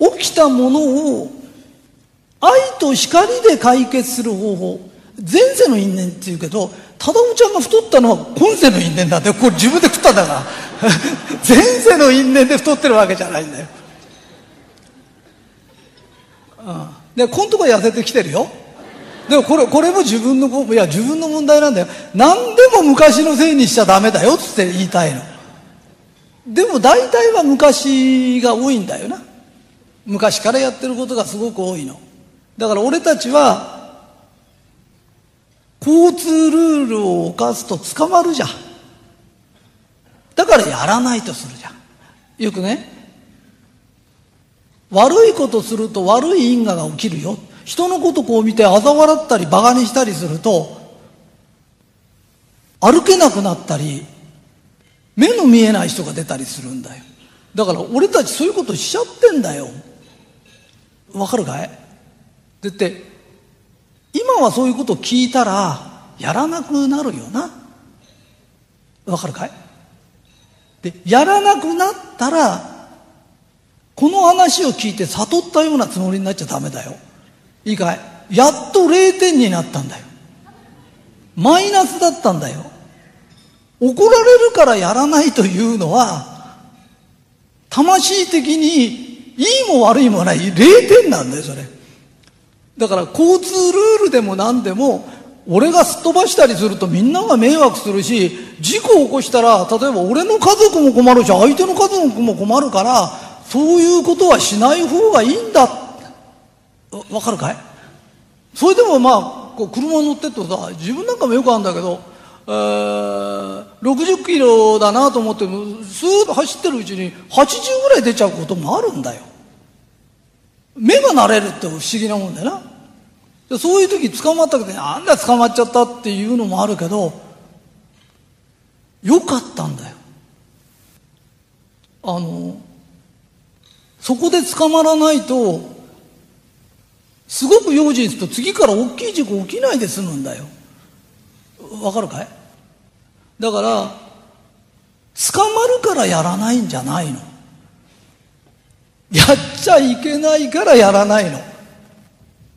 起きたものを愛と光で解決する方法。前世の因縁って言うけど、忠夫ちゃんが太ったのは今世の因縁だって、これ自分で食ったんだから。<laughs> 前世の因縁で太ってるわけじゃないんだよ。うんで、このとこ痩せてきてるよ。でもこれ、これも自分の、いや、自分の問題なんだよ。何でも昔のせいにしちゃダメだよっつって言いたいの。でも大体は昔が多いんだよな。昔からやってることがすごく多いの。だから俺たちは、交通ルールを犯すと捕まるじゃん。だからやらないとするじゃん。よくね、悪いことすると悪い因果が起きるよ。人のことこう見て嘲笑ったり馬鹿にしたりすると、歩けなくなったり、目の見えない人が出たりするんだよ。だから俺たちそういうことしちゃってんだよ。わかるかい？だって、今はそういうことを聞いたら、やらなくなるよな。わかるかい？で、やらなくなったら、この話を聞いて悟ったようなつもりになっちゃダメだよ。いいかい？やっと0点になったんだよ。マイナスだったんだよ。怒られるからやらないというのは、魂的にいいも悪いもない0点なんだよ、それ。だから交通ルールでも何でも俺がすっ飛ばしたりするとみんなが迷惑するし、事故を起こしたら、例えば俺の家族も困るし、相手の家族も困るから、そういうことはしない方がいいんだ。わかるかい？それでもまあ、こう車乗ってっとさ、自分なんかもよくあるんだけど、60キロだなと思っても、スーッと走ってるうちに80ぐらい出ちゃうこともあるんだよ。目が慣れるって不思議なもんだよな。そういう時捕まった時になんだ捕まっちゃったっていうのもあるけどよかったんだよあのそこで捕まらないとすごく用心すると次から大きい事故起きないで済むんだよわかるかい？だから捕まるからやらないんじゃないのやっちゃいけないからやらないの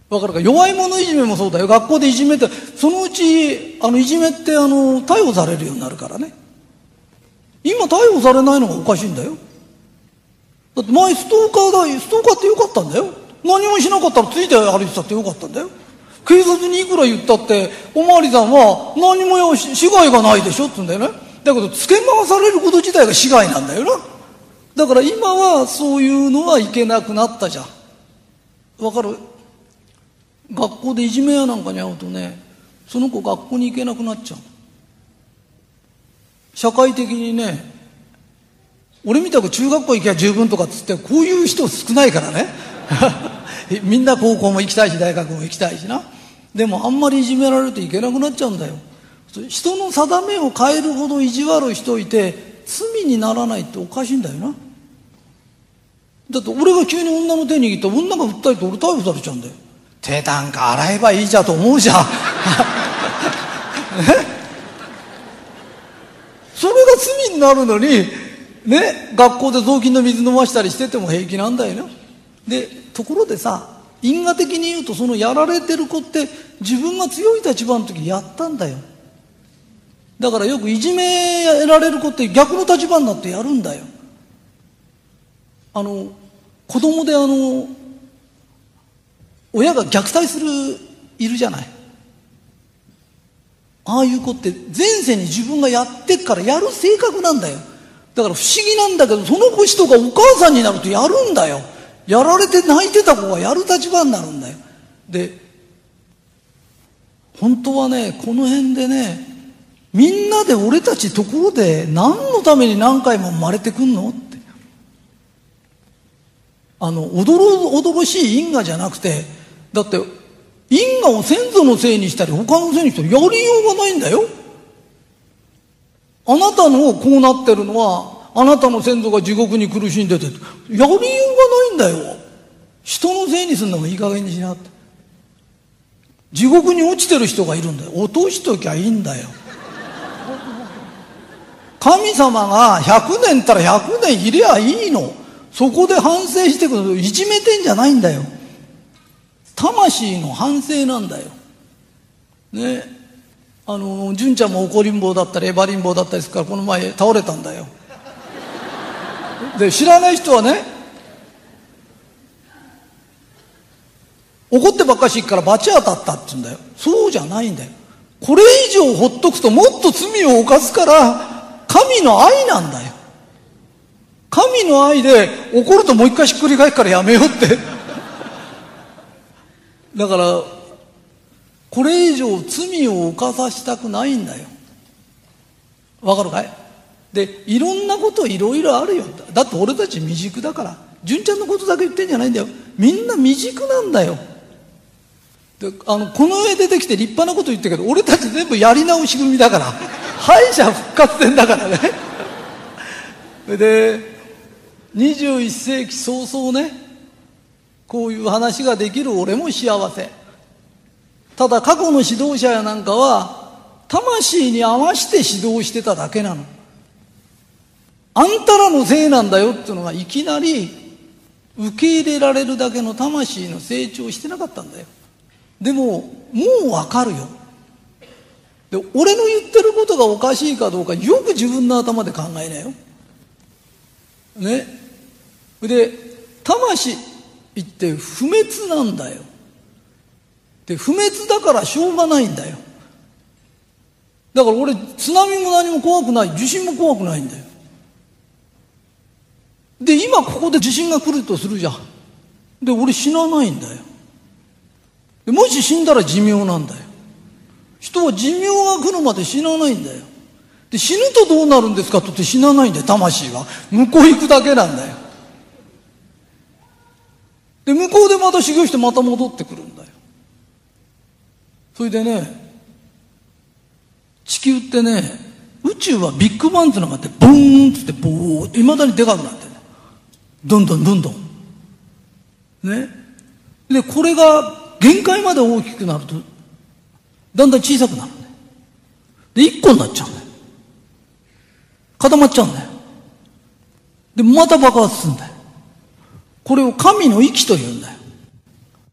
わかるか？弱い者いじめもそうだよ。学校でいじめて、そのうち、あの、いじめって、あの、逮捕されるようになるからね。今逮捕されないのがおかしいんだよ。だって前ストーカーだ、ストーカーってよかったんだよ。何もしなかったらついて歩いてたってよかったんだよ。警察にいくら言ったって、おまわりさんは何もよし、死害がないでしょって言うんだよね。だけど、付け回されること自体が死害なんだよな。だから今はそういうのはいけなくなったじゃん。わかる？学校でいじめやなんかに会うとねその子学校に行けなくなっちゃう社会的にね俺みたく中学校行きゃ十分とかっつってこういう人少ないからね <laughs> みんな高校も行きたいし大学も行きたいしな。でもあんまりいじめられるといけなくなっちゃうんだよ。人の定めを変えるほど意地悪い人いて罪にならないっておかしいんだよな。だって俺が急に女の手握った女が訴えて俺逮捕されちゃうんだよ。手なんか洗えばいいじゃと思うじゃん。<laughs> それが罪になるのに、ね、学校で雑巾の水飲ましたりしてても平気なんだよね。で、ところでさ、因果的に言うとそのやられてる子って自分が強い立場の時やったんだよ。だからよくいじめやられる子って逆の立場になってやるんだよ。あの、子供であの、親が虐待する、いるじゃない。ああいう子って前世に自分がやってっからやる性格なんだよ。だから不思議なんだけど、その子人がお母さんになるとやるんだよ。やられて泣いてた子がやる立場になるんだよ。で、本当はね、この辺でね、みんなで俺たちところで何のために何回も生まれてくんの？って。あの、おどろおどろしい因果じゃなくて、だって因果を先祖のせいにしたり他のせいにしたりやりようがないんだよ。あなたのこうなってるのは、あなたの先祖が地獄に苦しんでて、やりようがないんだよ。人のせいにすんのもいい加減にしなって。地獄に落ちてる人がいるんだよ。落としときゃいいんだよ。神様が100年ったら100年いりゃいいの。そこで反省してくる。いじめてんじゃないんだよ。魂の反省なんだよ。ね。あの、純ちゃんも怒りん坊だったり、エバリン坊だったりするから、この前倒れたんだよ。で、知らない人はね、怒ってばっかしいから罰当たったって言うんだよ。そうじゃないんだよ。これ以上ほっとくともっと罪を犯すから、神の愛なんだよ。神の愛で怒るともう一回ひっくり返るからやめようって <laughs> だから、これ以上罪を犯させたくないんだよ。わかるかい？で、いろんなこといろいろあるよ。だって俺たち未熟だから。純ちゃんのことだけ言ってんじゃないんだよ。みんな未熟なんだよ。であのこの絵出てきて立派なこと言ってるけど俺たち全部やり直し組だから <laughs> 敗者復活戦だからねで21世紀早々ねこういう話ができる俺も幸せただ過去の指導者やなんかは魂に合わせて指導してただけなのあんたらのせいなんだよっていうのがいきなり受け入れられるだけの魂の成長してなかったんだよ。でももうわかるよ。で俺の言ってることがおかしいかどうかよく自分の頭で考えなよ。ね。で魂って不滅なんだよ。で不滅だからしょうがないんだよ。だから俺津波も何も怖くない。地震も怖くないんだよ。で今ここで地震が来るとするじゃん。で俺死なないんだよ。もし死んだら寿命なんだよ。人は寿命が来るまで死なないんだよ。で死ぬとどうなるんですかって言って死なないんだよ。魂は。向こう行くだけなんだよ。で向こうでまた修行してまた戻ってくるんだよ。それでね地球ってね宇宙はビッグバンってのがあってボーンってボーっていまだにでかくなってる。どんどんどんどんねでこれが限界まで大きくなると、だんだん小さくなるんだよ。で、一個になっちゃうんだよ。固まっちゃうんだよ。で、また爆発するんだよ。これを神の息と言うんだよ。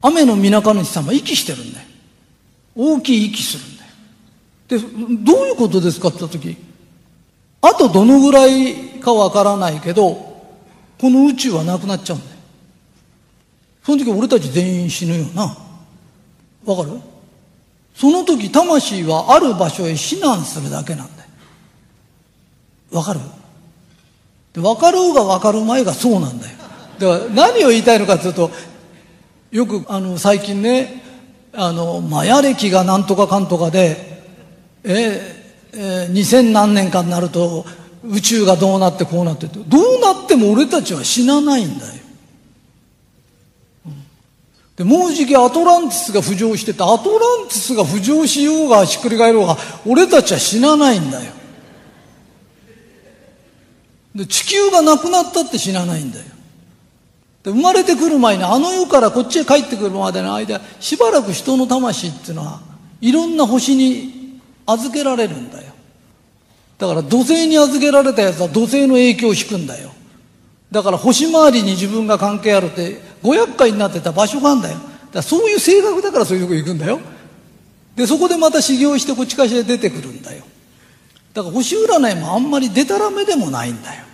雨の皆か主様息してるんだよ。大きい息するんだよ。で、どういうことですかって言った時、あとどのぐらいかわからないけど、この宇宙はなくなっちゃうんだよ。その時俺たち全員死ぬよな。わかる？その時魂はある場所へ避難するだけなんだよ。わかる？で分かろうが分かる前がそうなんだよ。だから何を言いたいのかというと、よくあの最近ね、あの、マヤ歴がなんとかかんとかで、ええー、2000何年かになると宇宙がどうなってこうなってってどうなっても俺たちは死なないんだよ。で、もうじきアトランティスが浮上してて、アトランティスが浮上しようがひっくり返ろうが、俺たちは死なないんだよ。で、地球がなくなったって死なないんだよ。で、生まれてくる前にあの世からこっちへ帰ってくるまでの間、しばらく人の魂っていうのは、いろんな星に預けられるんだよ。だから土星に預けられたやつは土星の影響を引くんだよ。だから星回りに自分が関係あるって、ご厄介になってた場所があるんだよ。だからそういう性格だからそういうとこ行くんだよ。で、そこでまた修行してこっちかしら出てくるんだよ。だから星占いもあんまり出たらめでもないんだよ。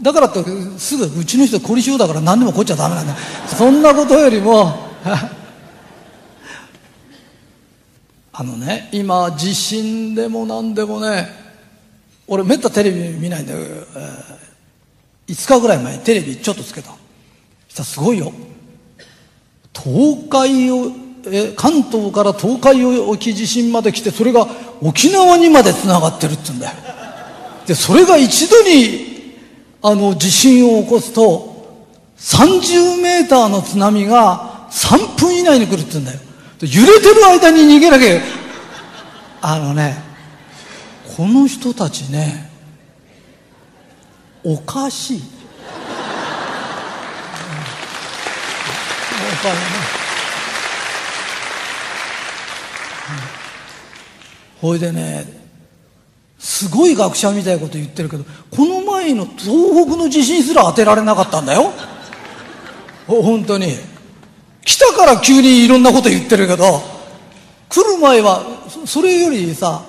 だからってすぐうちの人凝り性だから何でも凝っちゃダメなんだよ。そんなことよりも、<laughs> あのね、今地震でも何でもね、俺めったテレビ見ないんだよ。えー5日ぐらい前テレビちょっとつけた。したらすごいよ。東海を、え関東から東海沖地震まで来てそれが沖縄にまでつながってるって言うんだよ。で、それが一度にあの地震を起こすと30メーターの津波が3分以内に来るって言うんだよ。揺れてる間に逃げなきゃ。あのね、この人たちね、おかしい。ほいでね、すごい学者みたいなこと言ってるけど、この前の東北の地震すら当てられなかったんだよ。本当に。来たから急にいろんなこと言ってるけど、来る前は、それよりさ、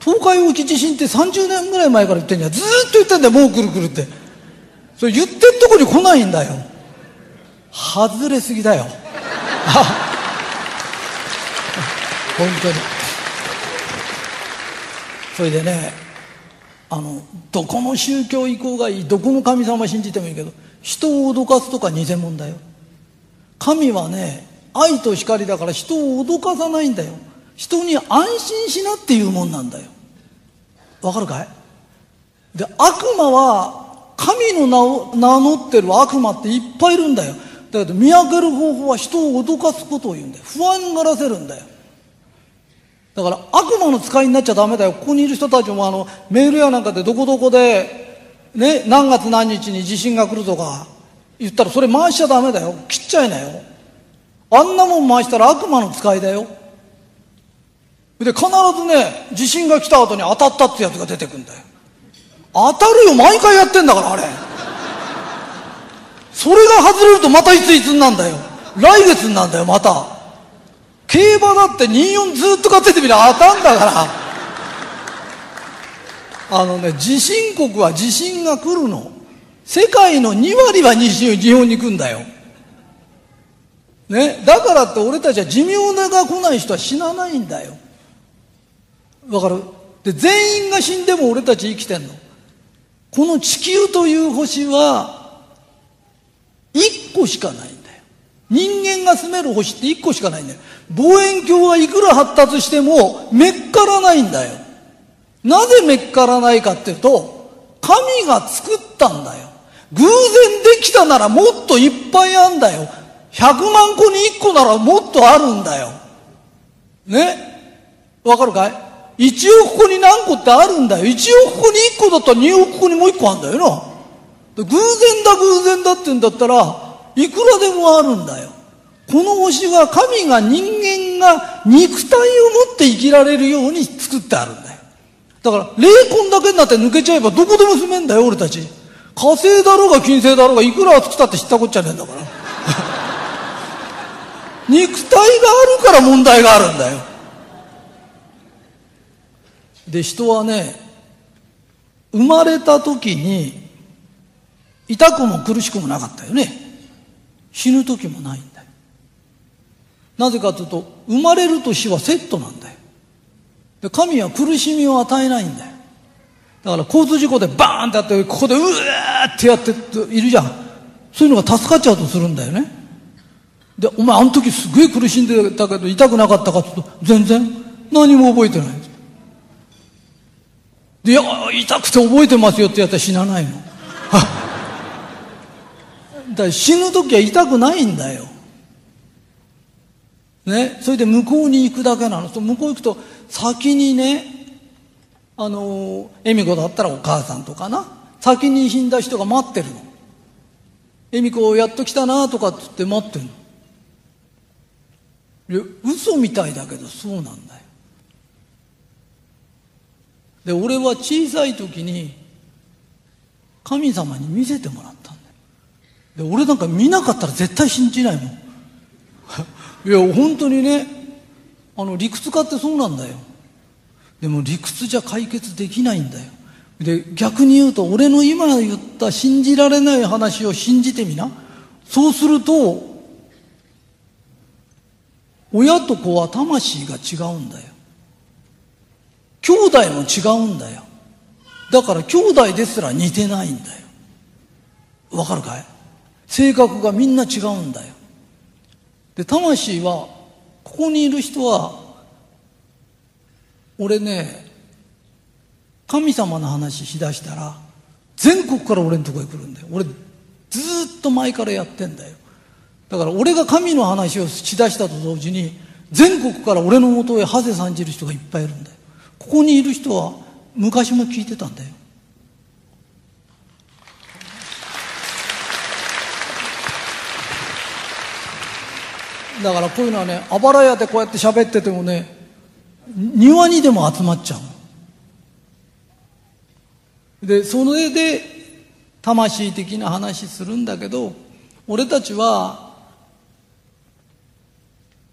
東海沖地震って30年ぐらい前から言ってんじゃん。ずーっと言ってんだよ、もう来る来るって。それ言ってんとこに来ないんだよ。外れすぎだよ。<laughs> 本当に。それでね、あの、どこの宗教意向がいい、どこの神様信じてもいいけど、人を脅かすとか偽物だよ。神はね、愛と光だから人を脅かさないんだよ。人に安心しなっていうもんなんだよ。わかるかい？で、悪魔は、神の名を名乗ってる悪魔っていっぱいいるんだよ。だけど見分ける方法は人を脅かすことを言うんだよ。不安がらせるんだよ。だから悪魔の使いになっちゃダメだよ。ここにいる人たちもあの、メールやなんかでどこどこで、ね、何月何日に地震が来るとか言ったらそれ回しちゃダメだよ。切っちゃいなよ。あんなもん回したら悪魔の使いだよ。で、必ずね、地震が来た後に当たったってやつが出てくんだよ。当たるよ、毎回やってんだから、あれ。それが外れるとまたいついつになんだよ。来月になんだよ、また。競馬だって24ずっと勝っててみりゃ当たんだから。あのね、地震国は地震が来るの。世界の2割は日本に来んだよ。ね、だからって俺たちは寿命が来ない人は死なないんだよ。わかる？で、全員が死んでも俺たち生きてんの。この地球という星は、一個しかないんだよ。人間が住める星って一個しかないんだよ。望遠鏡はいくら発達しても、めっからないんだよ。なぜめっからないかっていうと、神が作ったんだよ。偶然できたならもっといっぱいあんだよ。100万個に1個ならもっとあるんだよ。ね？わかるかい ?1 億個に何個ってあるんだよ。1億個に1個だったら2億個にもう1個あんだよな。偶然だ偶然だって言うんだったらいくらでもあるんだよ。この星は神が人間が肉体を持って生きられるように作ってあるんだよ。だから霊魂だけになって抜けちゃえばどこでも住めんだよ俺たち。火星だろうが金星だろうがいくら暑くたって知ったこっちゃねえんだから。<laughs> 肉体があるから問題があるんだよ。で、人はね、生まれた時に痛くも苦しくもなかったよね。死ぬ時もないんだよ。なぜかというと、生まれると死はセットなんだよ。で神は苦しみを与えないんだよ。だから交通事故でバーンってやって、ここでうーってやっているじゃん。そういうのが助かっちゃうとするんだよね。で、お前あの時すげえ苦しんでたけど痛くなかったかって言うと、全然何も覚えてない。で、いや、痛くて覚えてますよってやったら死なないの。だから死ぬ時は痛くないんだよ。ね、それで向こうに行くだけなの。向こう行くと先にね、あの、恵美子だったらお母さんとかな、先に死んだ人が待ってるの。恵美子やっと来たなとかって言って待ってるの。いや嘘みたいだけどそうなんだよ。で俺は小さい時に神様に見せてもらったんだよで俺なんか見なかったら絶対信じないもんいや本当にねあの理屈家ってそうなんだよでも理屈じゃ解決できないんだよ。で逆に言うと俺の今言った信じられない話を信じてみな。そうすると親と子は魂が違うんだよ。兄弟も違うんだよ。だから兄弟ですら似てないんだよ。わかるかい？性格がみんな違うんだよ。で魂はここにいる人は俺ね神様の話しだしたら全国から俺のとこへ来るんだよ。俺ずっと前からやってんだよ。だから俺が神の話をしだしたと同時に全国から俺のもとへハゼさんじる人がいっぱいいるんだよ。ここにいる人は昔も聞いてたんだよ。だからこういうのはねあばら屋でこうやって喋っててもね庭にでも集まっちゃうでそれで魂的な話するんだけど俺たちは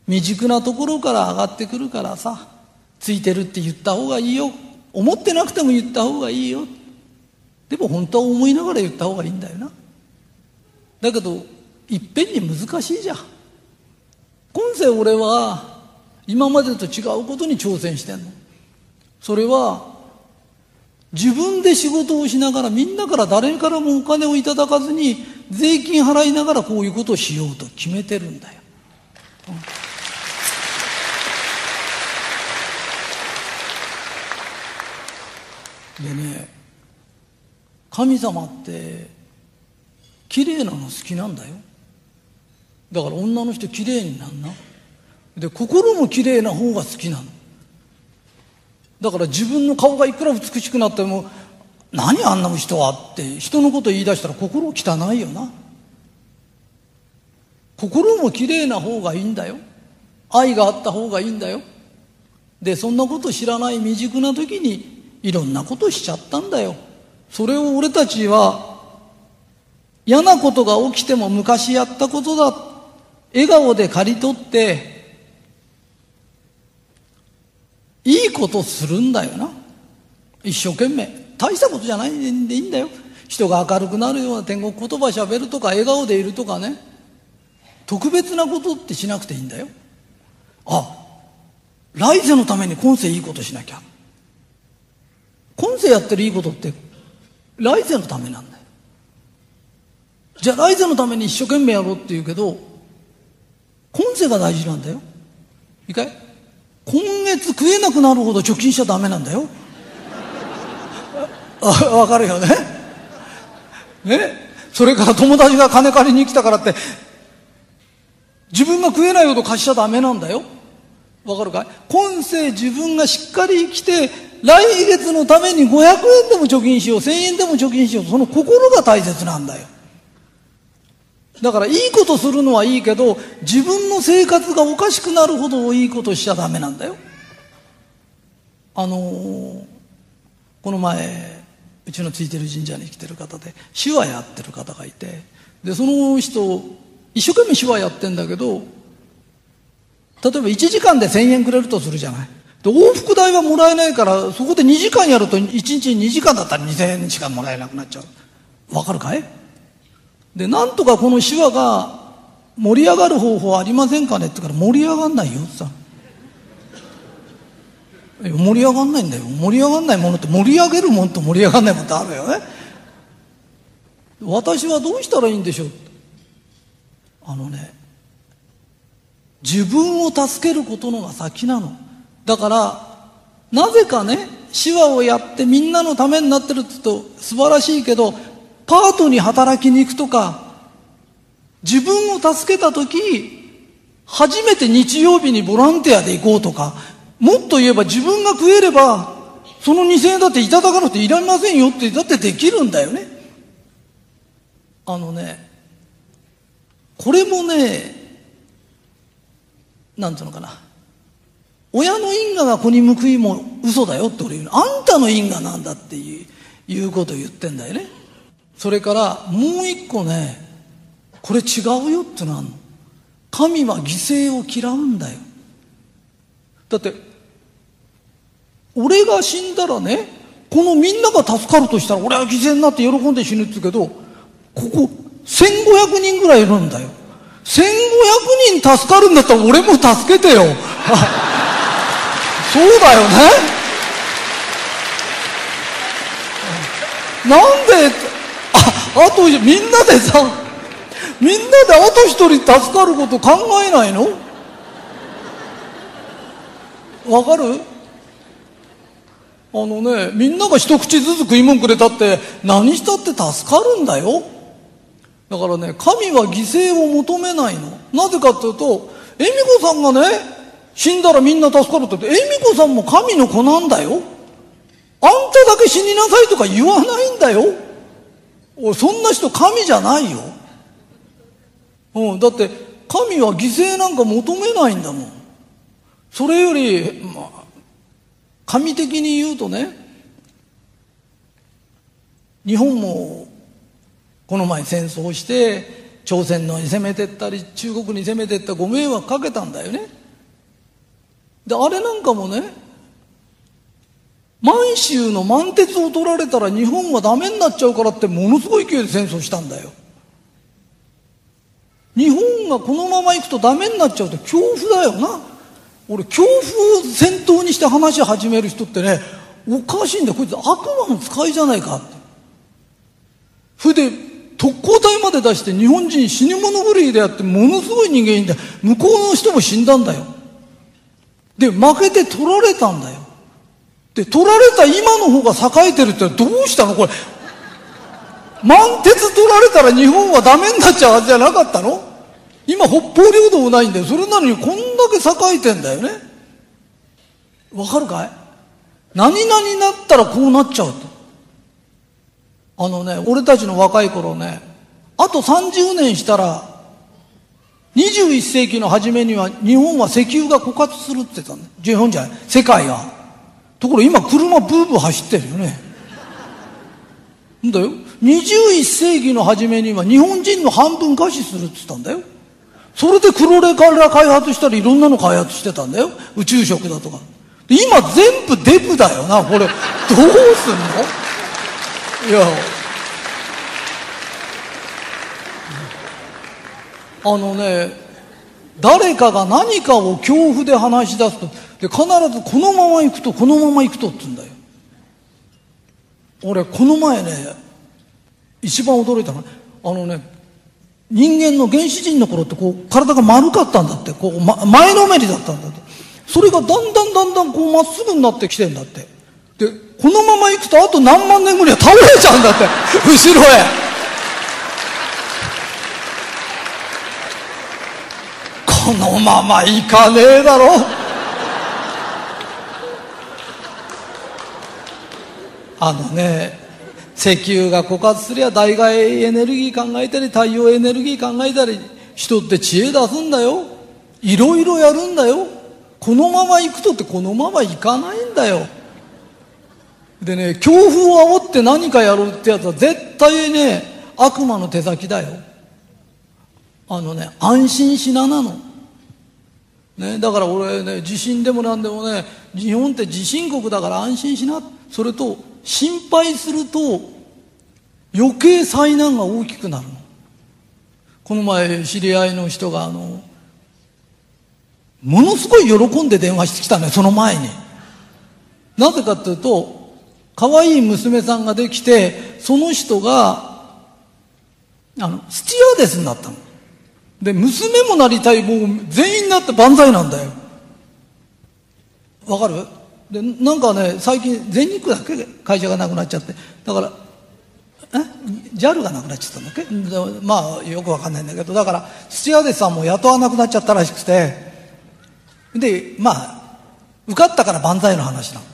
未熟なところから上がってくるからさついてるって言った方がいいよ。思ってなくても言った方がいいよ。でも本当は思いながら言った方がいいんだよな。だけどいっぺんに難しいじゃん。今世俺は今までと違うことに挑戦してんの。それは自分で仕事をしながらみんなから誰からもお金をいただかずに税金払いながらこういうことをしようと決めてるんだよ、うん、でね神様って綺麗なの好きなんだよ。だから女の人綺麗になんな。で心も綺麗な方が好きなの。だから自分の顔がいくら美しくなっても何あんな人はって人のこと言い出したら心汚いよな。心も綺麗な方がいいんだよ。愛があった方がいいんだよ。でそんなこと知らない未熟な時にいろんなことしちゃったんだよ。それを俺たちは嫌なことが起きても昔やったことだ。笑顔で刈り取っていいことするんだよな。一生懸命。大したことじゃないんでいいんだよ。人が明るくなるような天国言葉しゃべるとか笑顔でいるとかね。特別なことってしなくていいんだよ。あ来世のために今世いいことしなきゃ。今世やってるいいことって来世のためなんだよ。じゃあ来世のために一生懸命やろうって言うけど今世が大事なんだよ。いいかい？今月食えなくなるほど貯金しちゃダメなんだよ。わかるよね？ね？それから友達が金借りに来たからって自分が食えないほど貸しちゃダメなんだよ。わかるかい？今世自分がしっかり生きて来月のために500円でも貯金しよう1000円でも貯金しようその心が大切なんだよ。だからいいことするのはいいけど自分の生活がおかしくなるほどいいことしちゃダメなんだよ。あのー、この前うちのついてる神社に来てる方で手話やってる方がいてでその人一生懸命手話やってんだけど例えば1時間で1000円くれるとするじゃない。で往復代はもらえないからそこで2時間やると1日2時間だったら2000円しかもらえなくなっちゃう。わかるかい？で、なんとかこの手話が盛り上がる方法ありませんかねって言ったら盛り上がんないよってさ。盛り上がんないんだよ。盛り上がんないものって盛り上げるもんと盛り上がんないもんってあるよね。私はどうしたらいいんでしょうあのね、自分を助けることのが先なの。だから、なぜかね、手話をやってみんなのためになってるって言うと素晴らしいけど、パートに働きに行くとか、自分を助けた時、初めて日曜日にボランティアで行こうとか、もっと言えば自分が食えれば、その2000円だっていただかなくていられませんよって、だってできるんだよね。あのね、これもね、なんていうのかな。親の因果が子に報いも嘘だよって俺言うの。あんたの因果なんだっていう、いうことを言ってんだよね。それからもう一個ね、これ違うよってのあんの。神は犠牲を嫌うんだよ。だって、俺が死んだらね、このみんなが助かるとしたら俺は犠牲になって喜んで死ぬって言うけど、ここ1500人ぐらいいるんだよ。1500人助かるんだったら俺も助けてよ。<laughs> そうだよね。なんで、あ、とみんなでさ、みんなであと一人助かること考えないの？わかる？あのね、みんなが一口ずつ食い物くれたって、何したって助かるんだよ。だからね、神は犠牲を求めないの。なぜかっていうと、恵美子さんがね、死んだらみんな助かるって言って、恵美子さんも神の子なんだよ。あんただけ死になさいとか言わないんだよ。そんな人神じゃないよ。うん、だって、神は犠牲なんか求めないんだもん。それより、まあ、神的に言うとね、日本もこの前戦争して朝鮮のに攻めてったり中国に攻めてったご迷惑かけたんだよねであれなんかもね満州の満鉄を取られたら日本はダメになっちゃうからってものすごい勢いで戦争したんだよ。日本がこのまま行くとダメになっちゃうって恐怖だよな。俺恐怖を先頭にして話し始める人ってねおかしいんだよ。こいつ悪魔の使いじゃないかって。それで特攻隊まで出して日本人死に物狂いであってものすごい人間いんだ向こうの人も死んだんだよ。で負けて取られたんだよ。で取られた今の方が栄えてるってどうしたの？これ。満鉄取られたら日本はダメになっちゃうはずじゃなかったの？今北方領土もないんだよ。それなのにこんだけ栄えてんだよね。わかるかい？何々になったらこうなっちゃうと。あのね、俺たちの若い頃ね、あと30年したら、21世紀の初めには日本は石油が枯渇するって言ったんだ。日本じゃない。世界が。ところ今車ブーブー走ってるよね。んだよ。21世紀の初めには日本人の半分餓死するって言ったんだよ。それでクロレから開発したりいろんなの開発してたんだよ。宇宙食だとか。今全部デブだよな、これ。どうすんの？いやあのね誰かが何かを恐怖で話し出すとで必ずこのまま行くとこのまま行くとって言うんだよ。俺この前ね一番驚いたのはあのね人間の原始人の頃ってこう体が丸かったんだってこう、ま、前のめりだったんだって。それがだんだんだんだんこうまっすぐになってきてんだって。でこのまま行くとあと何万年後には倒れちゃうんだって <laughs> 後ろへ。このまま行かねえだろ。あのね石油が枯渇すりゃ代替エネルギー考えたり太陽エネルギー考えたり人って知恵出すんだよいろいろやるんだよこのまま行くとってこのまま行かないんだよでね、恐怖を煽って何かやるってやつは絶対ね、悪魔の手先だよ。あのね、安心しななの。ね、だから俺ね、地震でもなんでもね、日本って地震国だから安心しな。それと、心配すると、余計災難が大きくなるの。この前、知り合いの人が、あの、ものすごい喜んで電話してきたね、その前に。なぜかっていうと、可愛い娘さんができて、その人が、あの、スチュアーデスになったの。で、娘もなりたい、もう全員になって万歳なんだよ。わかる？で、なんかね、最近全日空だけ？会社がなくなっちゃって。だから、え ?JAL がなくなっちゃったんだっけ？まあ、よくわかんないんだけど、だから、スチュアデスさんも雇わなくなっちゃったらしくて、で、まあ、受かったから万歳の話なの。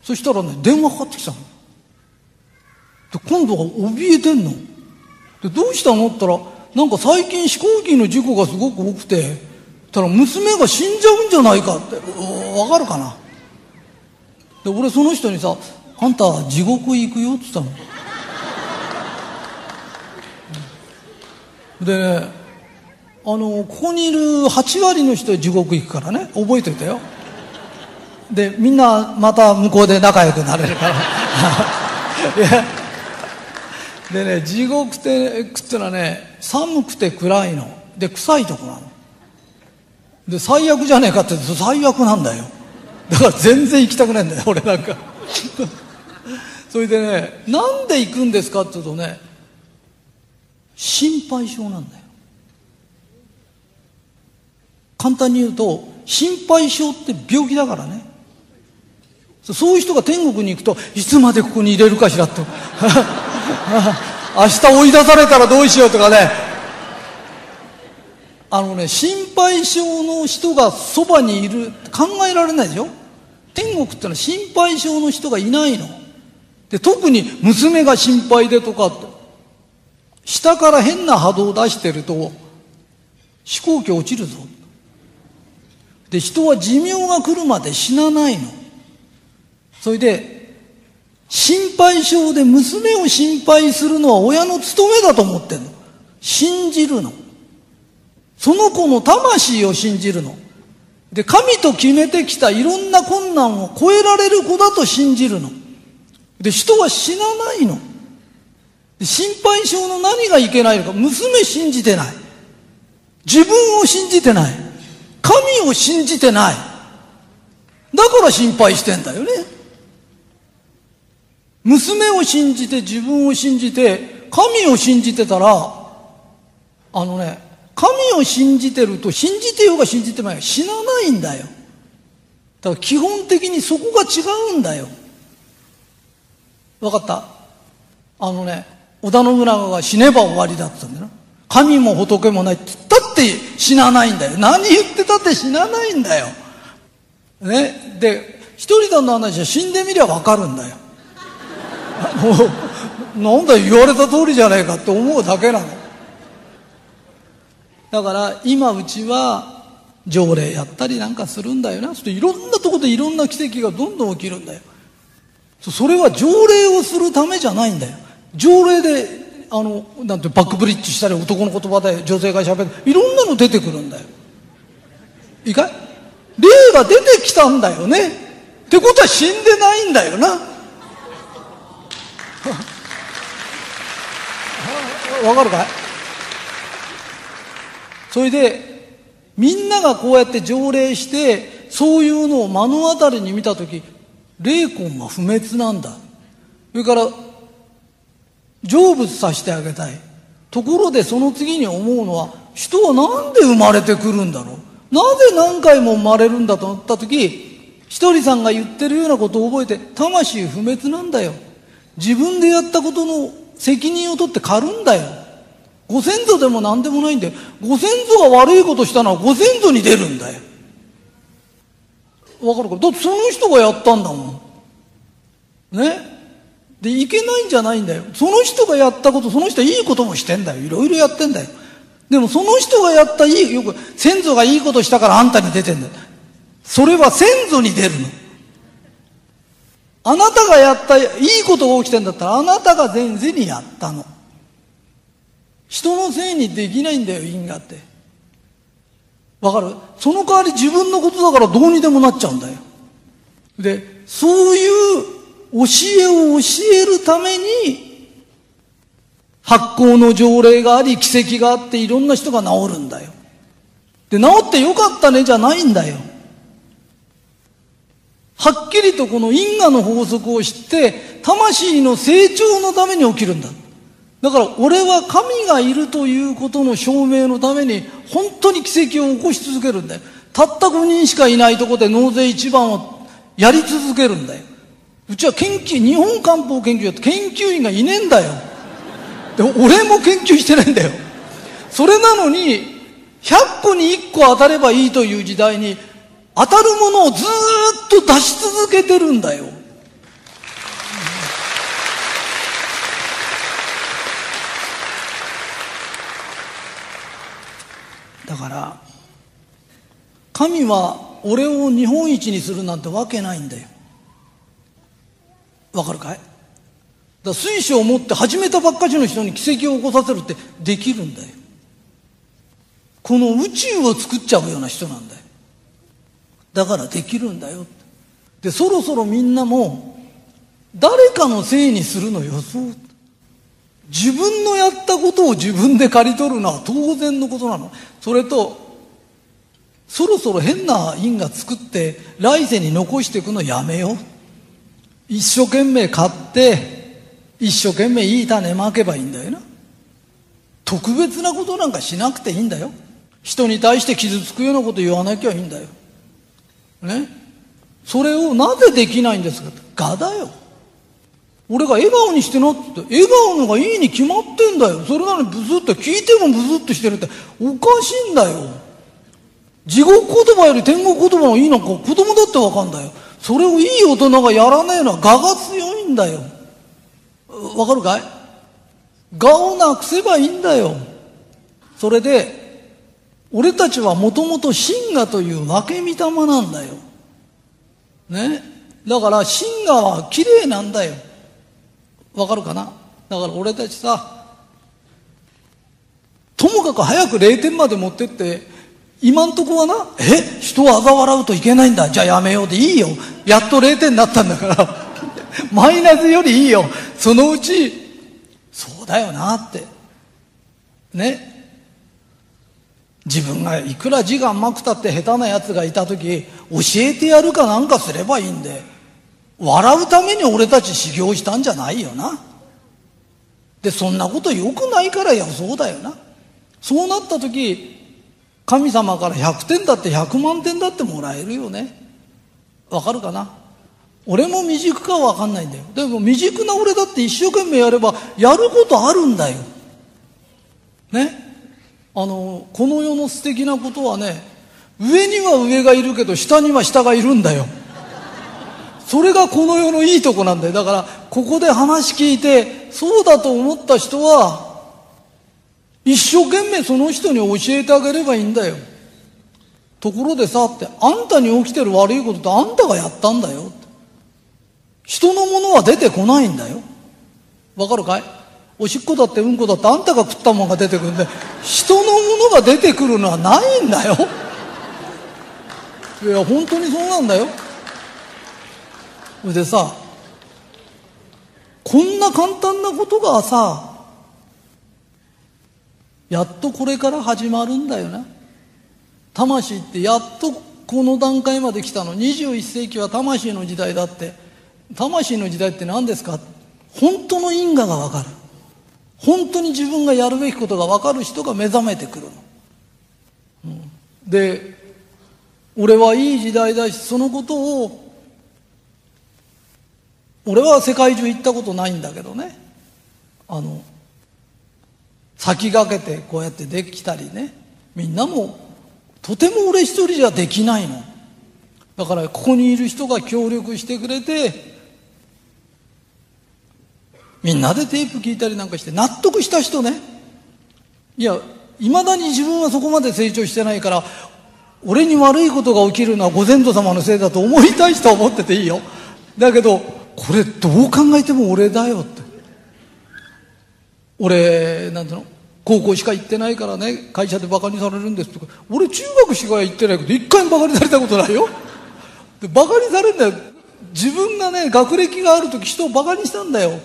そしたらね、電話かかってきたの。で、今度は怯えてんの。で、どうしたの？って言ったら、なんか最近飛行機の事故がすごく多くて、たら娘が死んじゃうんじゃないかってわかるかな？で俺その人にさ「あんた地獄行くよ」って言ったの。でねあのここにいる8割の人は地獄行くからね。覚えておいてよ。でみんなまた向こうで仲良くなれるから。<laughs> でね地獄ってくってのはね寒くて暗いの。で臭いとこなの。で最悪じゃねえかって最悪なんだよ。だから全然行きたくないんだよ <laughs> 俺なんか。それでねなんで行くんですかって言うとね心配性なんだよ。簡単に言うと心配性って病気だからね。そういう人が天国に行くといつまでここに入れるかしらと。<laughs> 明日追い出されたらどうしようとかねあのね心配性の人がそばにいる考えられないでしょ？天国ってのは心配性の人がいないの。で特に娘が心配でとかって。下から変な波動を出してると飛行機落ちるぞ。で人は寿命が来るまで死なないの。それで心配性で娘を心配するのは親の務めだと思ってるの。信じるの。その子の魂を信じるの。で神と決めてきたいろんな困難を超えられる子だと信じるの。で人は死なないの。心配性の何がいけないのか。娘信じてない。自分を信じてない。神を信じてない。だから心配してんだよね。娘を信じて自分を信じて神を信じてたらあのね神を信じてると信じてようが信じてまいが死なないんだよ。だから基本的にそこが違うんだよ。分かった？あのね織田信長が死ねば終わりだって言ったんだよな。神も仏もないって言ったって死なないんだよ。何言ってたって死なないんだよ。ね？で一人だの話は死んでみりゃ分かるんだよ。なんだ言われた通りじゃないかって思うだけなの。だから今うちは条例やったりなんかするんだよな。そしていろんなとこでいろんな奇跡がどんどん起きるんだよ。それは条例をするためじゃないんだよ。条例であのなんてバックブリッジしたり男の言葉で女性がしゃべる。いろんなの出てくるんだよ。いいかい？霊が出てきたんだよね。ってことは死んでないんだよな。<laughs> わかるかい？それでみんながこうやって条例してそういうのを目の当たりに見た時霊魂は不滅なんだ。それから成仏させてあげたい。ところでその次に思うのは人は何で生まれてくるんだろう。なぜ何回も生まれるんだと思った時ひとりさんが言ってるようなことを覚えて魂不滅なんだよ。自分でやったことの責任を取って狩るんだよ。ご先祖でも何でもないんだよ。ご先祖が悪いことしたのはご先祖に出るんだよ。わかるか？だってその人がやったんだもん。ね？でいけないんじゃないんだよ。その人がやったことその人いいこともしてんだよ。いろいろやってんだよ。でもその人がやったいいよく先祖がいいことしたからあんたに出てんだよ。それは先祖に出るの。あなたがやったいいことが起きてんだったらあなたが前世にやったの。人のせいにできないんだよ因果って。わかる？その代わり自分のことだからどうにでもなっちゃうんだよ。でそういう教えを教えるために発行の条例があり奇跡があっていろんな人が治るんだよ。で治ってよかったねじゃないんだよ。はっきりとこの因果の法則を知って魂の成長のために起きるんだだから俺は神がいるということの証明のために本当に奇跡を起こし続けるんだよ。たった5人しかいないとこで納税一番をやり続けるんだよ。うちは研究日本漢方研究やって研究員がいねえんだよ。で俺も研究してないんだよ。それなのに100個に1個当たればいいという時代に当たるものをずっと出し続けてるんだよ。だから神は俺を日本一にするなんてわけないんだよ。わかるかい？だ水晶を持って始めたばっかしの人に奇跡を起こさせるってできるんだよ。この宇宙を作っちゃうような人なんだよ。だからできるんだよ。でそろそろみんなも誰かのせいにするのよそう。自分のやったことを自分で刈り取るのは当然のことなの。それとそろそろ変な因が作って来世に残していくのやめよう。一生懸命買って一生懸命いい種まけばいいんだよな。特別なことなんかしなくていいんだよ。人に対して傷つくようなこと言わなきゃいいんだよ。ね？それをなぜできないんですか？がだよ。俺が笑顔にしてなって笑顔のがいいに決まってんだよ。それなのにブスって聞いてもブスってしてるっておかしいんだよ。地獄言葉より天国言葉がいいのか子供だってわかんだよ。それをいい大人がやらねえのは我が強いんだよ。わかるかい？我をなくせばいいんだよ。それで俺たちはもともと神我という分け御霊なんだよ。ね？だから神我は綺麗なんだよ。わかるかな？だから俺たちさともかく早く0点まで持ってって今んとこはなえ？人を嘲笑うといけないんだ。じゃあやめようでいいよ。やっと0点になったんだから。<laughs> マイナスよりいいよ。そのうちそうだよなって。ね？自分がいくら字が甘くたって下手な奴がいた時教えてやるかなんかすればいいんで。笑うために俺たち修行したんじゃないよな。でそんなことよくないからやそうだよな。そうなった時神様から100点だって100万点だってもらえるよね。わかるかな？俺も未熟かは分かんないんだよ。でも未熟な俺だって一生懸命やればやることあるんだよ。ね？あのこの世の素敵なことはね上には上がいるけど下には下がいるんだよ。それがこの世のいいとこなんだよ。だからここで話聞いてそうだと思った人は一生懸命その人に教えてあげればいいんだよ。ところでさってあんたに起きてる悪いことってあんたがやったんだよ。人のものは出てこないんだよ。わかるかい？おしっこだってうんこだってあんたが食ったもんが出てくるんで人のものが出てくるのはないんだよ。いや本当にそうなんだよ。でさこんな簡単なことがさやっとこれから始まるんだよな。魂ってやっとこの段階まで来たの。21世紀は魂の時代だって。魂の時代って何ですか？本当の因果がわかる。本当に自分がやるべきことが分かる人が目覚めてくるの、うん、で俺はいい時代だしそのことを俺は世界中行ったことないんだけどね。あの先駆けてこうやってできたりね。みんなもとても俺一人じゃできないの。だからここにいる人が協力してくれてみんなでテープ聞いたりなんかして納得した人ね。いやいまだに自分はそこまで成長してないから俺に悪いことが起きるのはご先祖様のせいだと思いたい人は思ってていいよ。だけどこれどう考えても俺だよって。俺なんていうの？高校しか行ってないからね会社でバカにされるんですとか。俺中学しか行ってないけど一回もバカにされたことないよ。でバカにされるんだよ。自分がね学歴がある時人をバカにしたんだよ。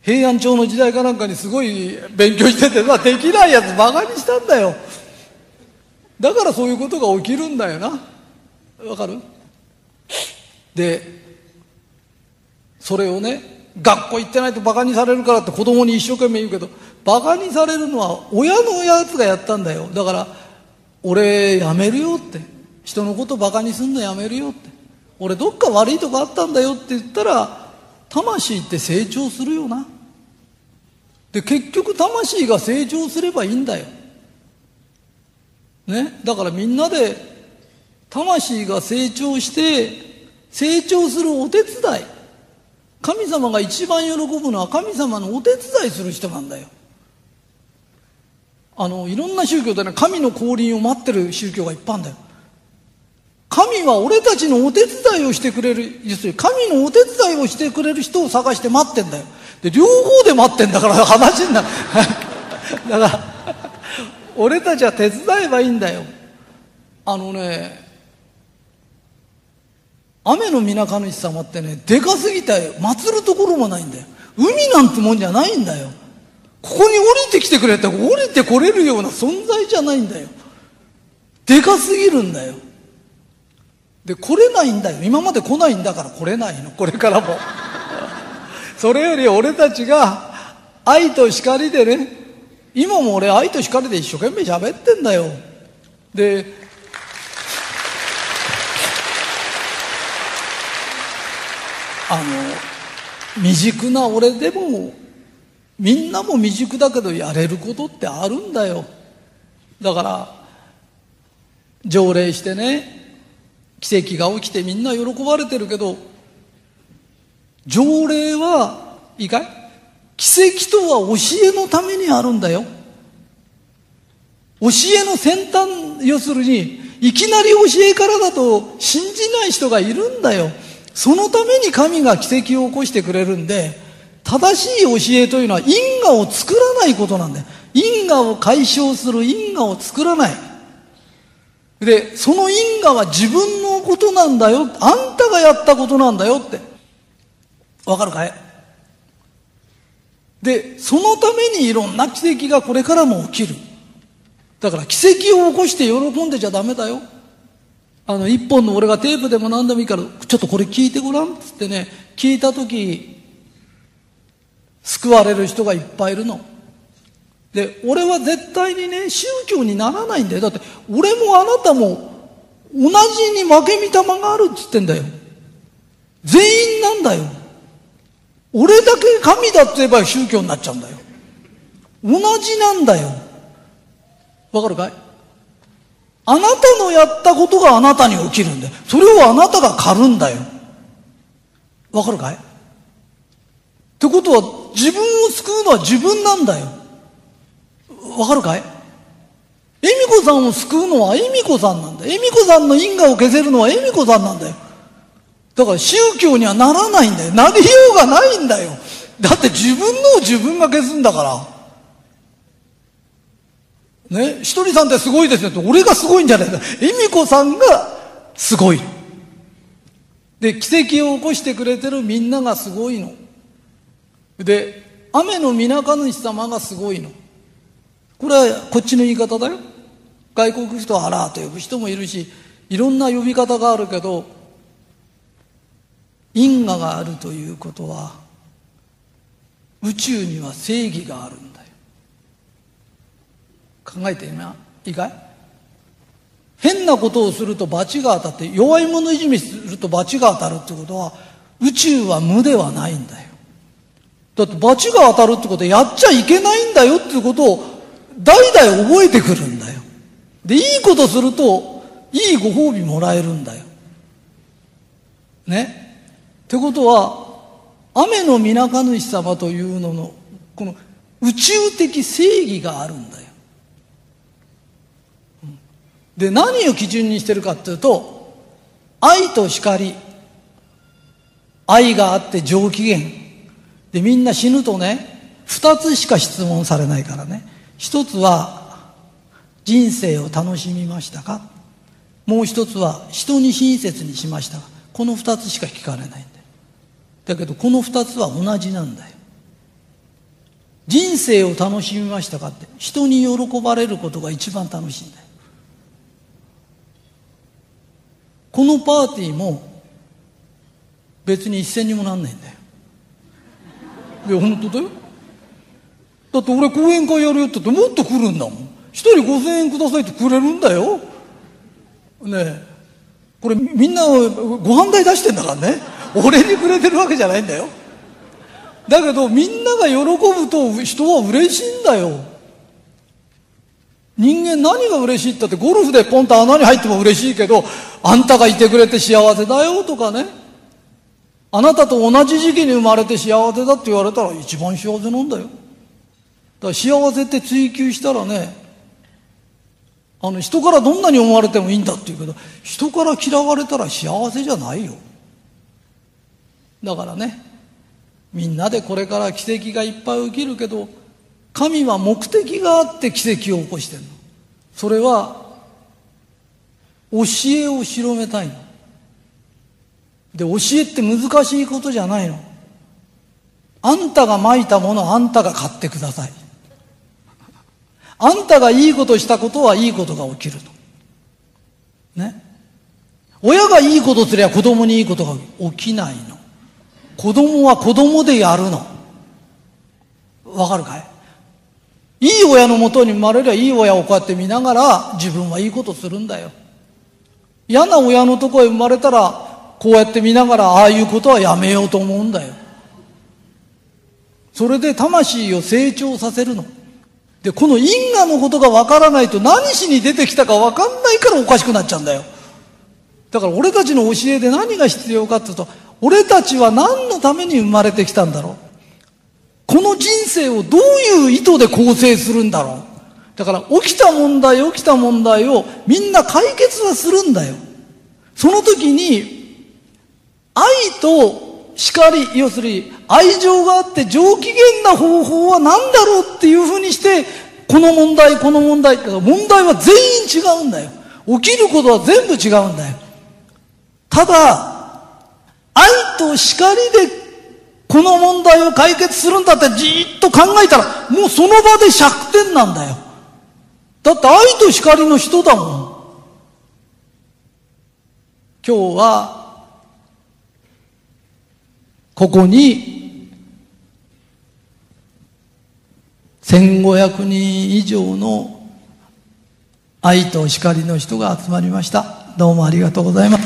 平安朝の時代かなんかにすごい勉強しててさできないやつバカにしたんだよ。だからそういうことが起きるんだよな。わかる？でそれをね学校行ってないとバカにされるからって子供に一生懸命言うけどバカにされるのは親のやつがやったんだよ。だから俺やめるよって。人のことバカにすんのやめるよって。俺どっか悪いとこあったんだよって言ったら魂って成長するよな。で結局魂が成長すればいいんだよ。ね？だからみんなで魂が成長して成長するお手伝い。神様が一番喜ぶのは神様のお手伝いする人なんだよあのいろんな宗教でね神の降臨を待ってる宗教がいっぱいあるんだよ神は俺たちのお手伝いをしてくれる、神のお手伝いをしてくれる人を探して待ってんだよ。で、両方で待ってんだから <laughs> 話になる。<laughs> だから、俺たちは手伝えばいいんだよ。あのね、雨の皆神主様ってね、でかすぎて祀るところもないんだよ。海なんてもんじゃないんだよ。ここに降りてきてくれって降りてこれるような存在じゃないんだよ。でかすぎるんだよ。で、来れないんだよ。今まで来ないんだから来れないの。これからも。<laughs> それより俺たちが愛と光でね、今も俺愛と光で一生懸命喋ってんだよ。で、あの、未熟な俺でもみんなも未熟だけどやれることってあるんだよ。だから条例してね奇跡が起きてみんな喜ばれてるけど条例はいいかい？奇跡とは教えのためにあるんだよ。教えの先端要するにいきなり教えからだと信じない人がいるんだよ。そのために神が奇跡を起こしてくれるんで正しい教えというのは因果を作らないことなんだよ。因果を解消する因果を作らない。で、その因果は自分のことなんだよ。あんたがやったことなんだよって。わかるかい？で、そのためにいろんな奇跡がこれからも起きる。だから奇跡を起こして喜んでちゃダメだよ。あの、一本の俺がテープでも何でもいいから、ちょっとこれ聞いてごらんっつってね、聞いたとき、救われる人がいっぱいいるの。で、俺は絶対にね、宗教にならないんだよ。だって、俺もあなたも同じに負け見玉があるっつってんだよ。全員なんだよ。俺だけ神だって言えば宗教になっちゃうんだよ。同じなんだよ。わかるかい？あなたのやったことがあなたに起きるんだよ。それをあなたが狩るんだよ。わかるかい？ってことは、自分を救うのは自分なんだよ。わかるかい？恵美子さんを救うのは恵美子さんなんだよ。恵美子さんの因果を消せるのは恵美子さんなんだよ。だから宗教にはならないんだよ。なりようがないんだよ。だって自分のを自分が消すんだから。ね、ひとりさんってすごいですねって、俺がすごいんじゃないんだ。恵美子さんがすごい。で、奇跡を起こしてくれてるみんながすごいの。で、雨の皆神主様がすごいの。これはこっちの言い方だよ。外国人はアラーと呼ぶ人もいるし、いろんな呼び方があるけど、因果があるということは、宇宙には正義があるんだよ。考えて、いいかい変なことをすると罰が当たって、弱い者いじめすると罰が当たるってことは、宇宙は無ではないんだよ。だって罰が当たるってことはやっちゃいけないんだよっていうことを代々覚えてくるんだよ。で、いいことすると、いいご褒美もらえるんだよ。ね。ってことは、雨の皆神主様というのの、この宇宙的正義があるんだよ。で、何を基準にしてるかっていうと、愛と光、愛があって上機嫌、で、みんな死ぬとね、二つしか質問されないからね。一つは、人生を楽しみましたか？もう一つは、人に親切にしましたか？この二つしか聞かれないんだよ。だけど、この二つは同じなんだよ。人生を楽しみましたかって、人に喜ばれることが一番楽しいんだよ。このパーティーも、別に一銭にもなんないんだよ。いや、本当だよ。だって俺講演会やるよって言ってもっと来るんだもん。一人5000円くださいってくれるんだよ。ねえ。これみんなご飯代出してんだからね。俺にくれてるわけじゃないんだよ。だけどみんなが喜ぶと人は嬉しいんだよ。人間何が嬉しいったってゴルフでポンと穴に入っても嬉しいけど、あんたがいてくれて幸せだよとかね。あなたと同じ時期に生まれて幸せだって言われたら一番幸せなんだよ。だから幸せって追求したらね、あの人からどんなに思われてもいいんだって言うけど人から嫌われたら幸せじゃないよだからねみんなでこれから奇跡がいっぱい起きるけど神は目的があって奇跡を起こしてるの。それは教えを広めたいの。で教えって難しいことじゃないの。あんたがまいたものあんたが買ってください。あんたがいいことしたことはいいことが起きるのね。親がいいことすりゃ子供にいいことが起きないの。子供は子供でやるの。わかるかい？いい親のもとに生まれりゃいい親をこうやって見ながら自分はいいことするんだよ。嫌な親のとこへ生まれたらこうやって見ながらああいうことはやめようと思うんだよ。それで魂を成長させるの。でこの因果のことがわからないと何しに出てきたかわかんないからおかしくなっちゃうんだよ。だから俺たちの教えで何が必要かっていうと俺たちは何のために生まれてきたんだろう。この人生をどういう意図で構成するんだろう？だから起きた問題起きた問題をみんな解決はするんだよ。その時に愛と叱り要するに愛情があって上機嫌な方法は何だろうっていうふうにしてこの問題この問題って問題は全員違うんだよ。起きることは全部違うんだよ。ただ愛と叱りでこの問題を解決するんだってじっと考えたらもうその場で100点なんだよ。だって愛と光の人だもん。今日はここに1500人以上の愛と光の人が集まりました。どうもありがとうございます。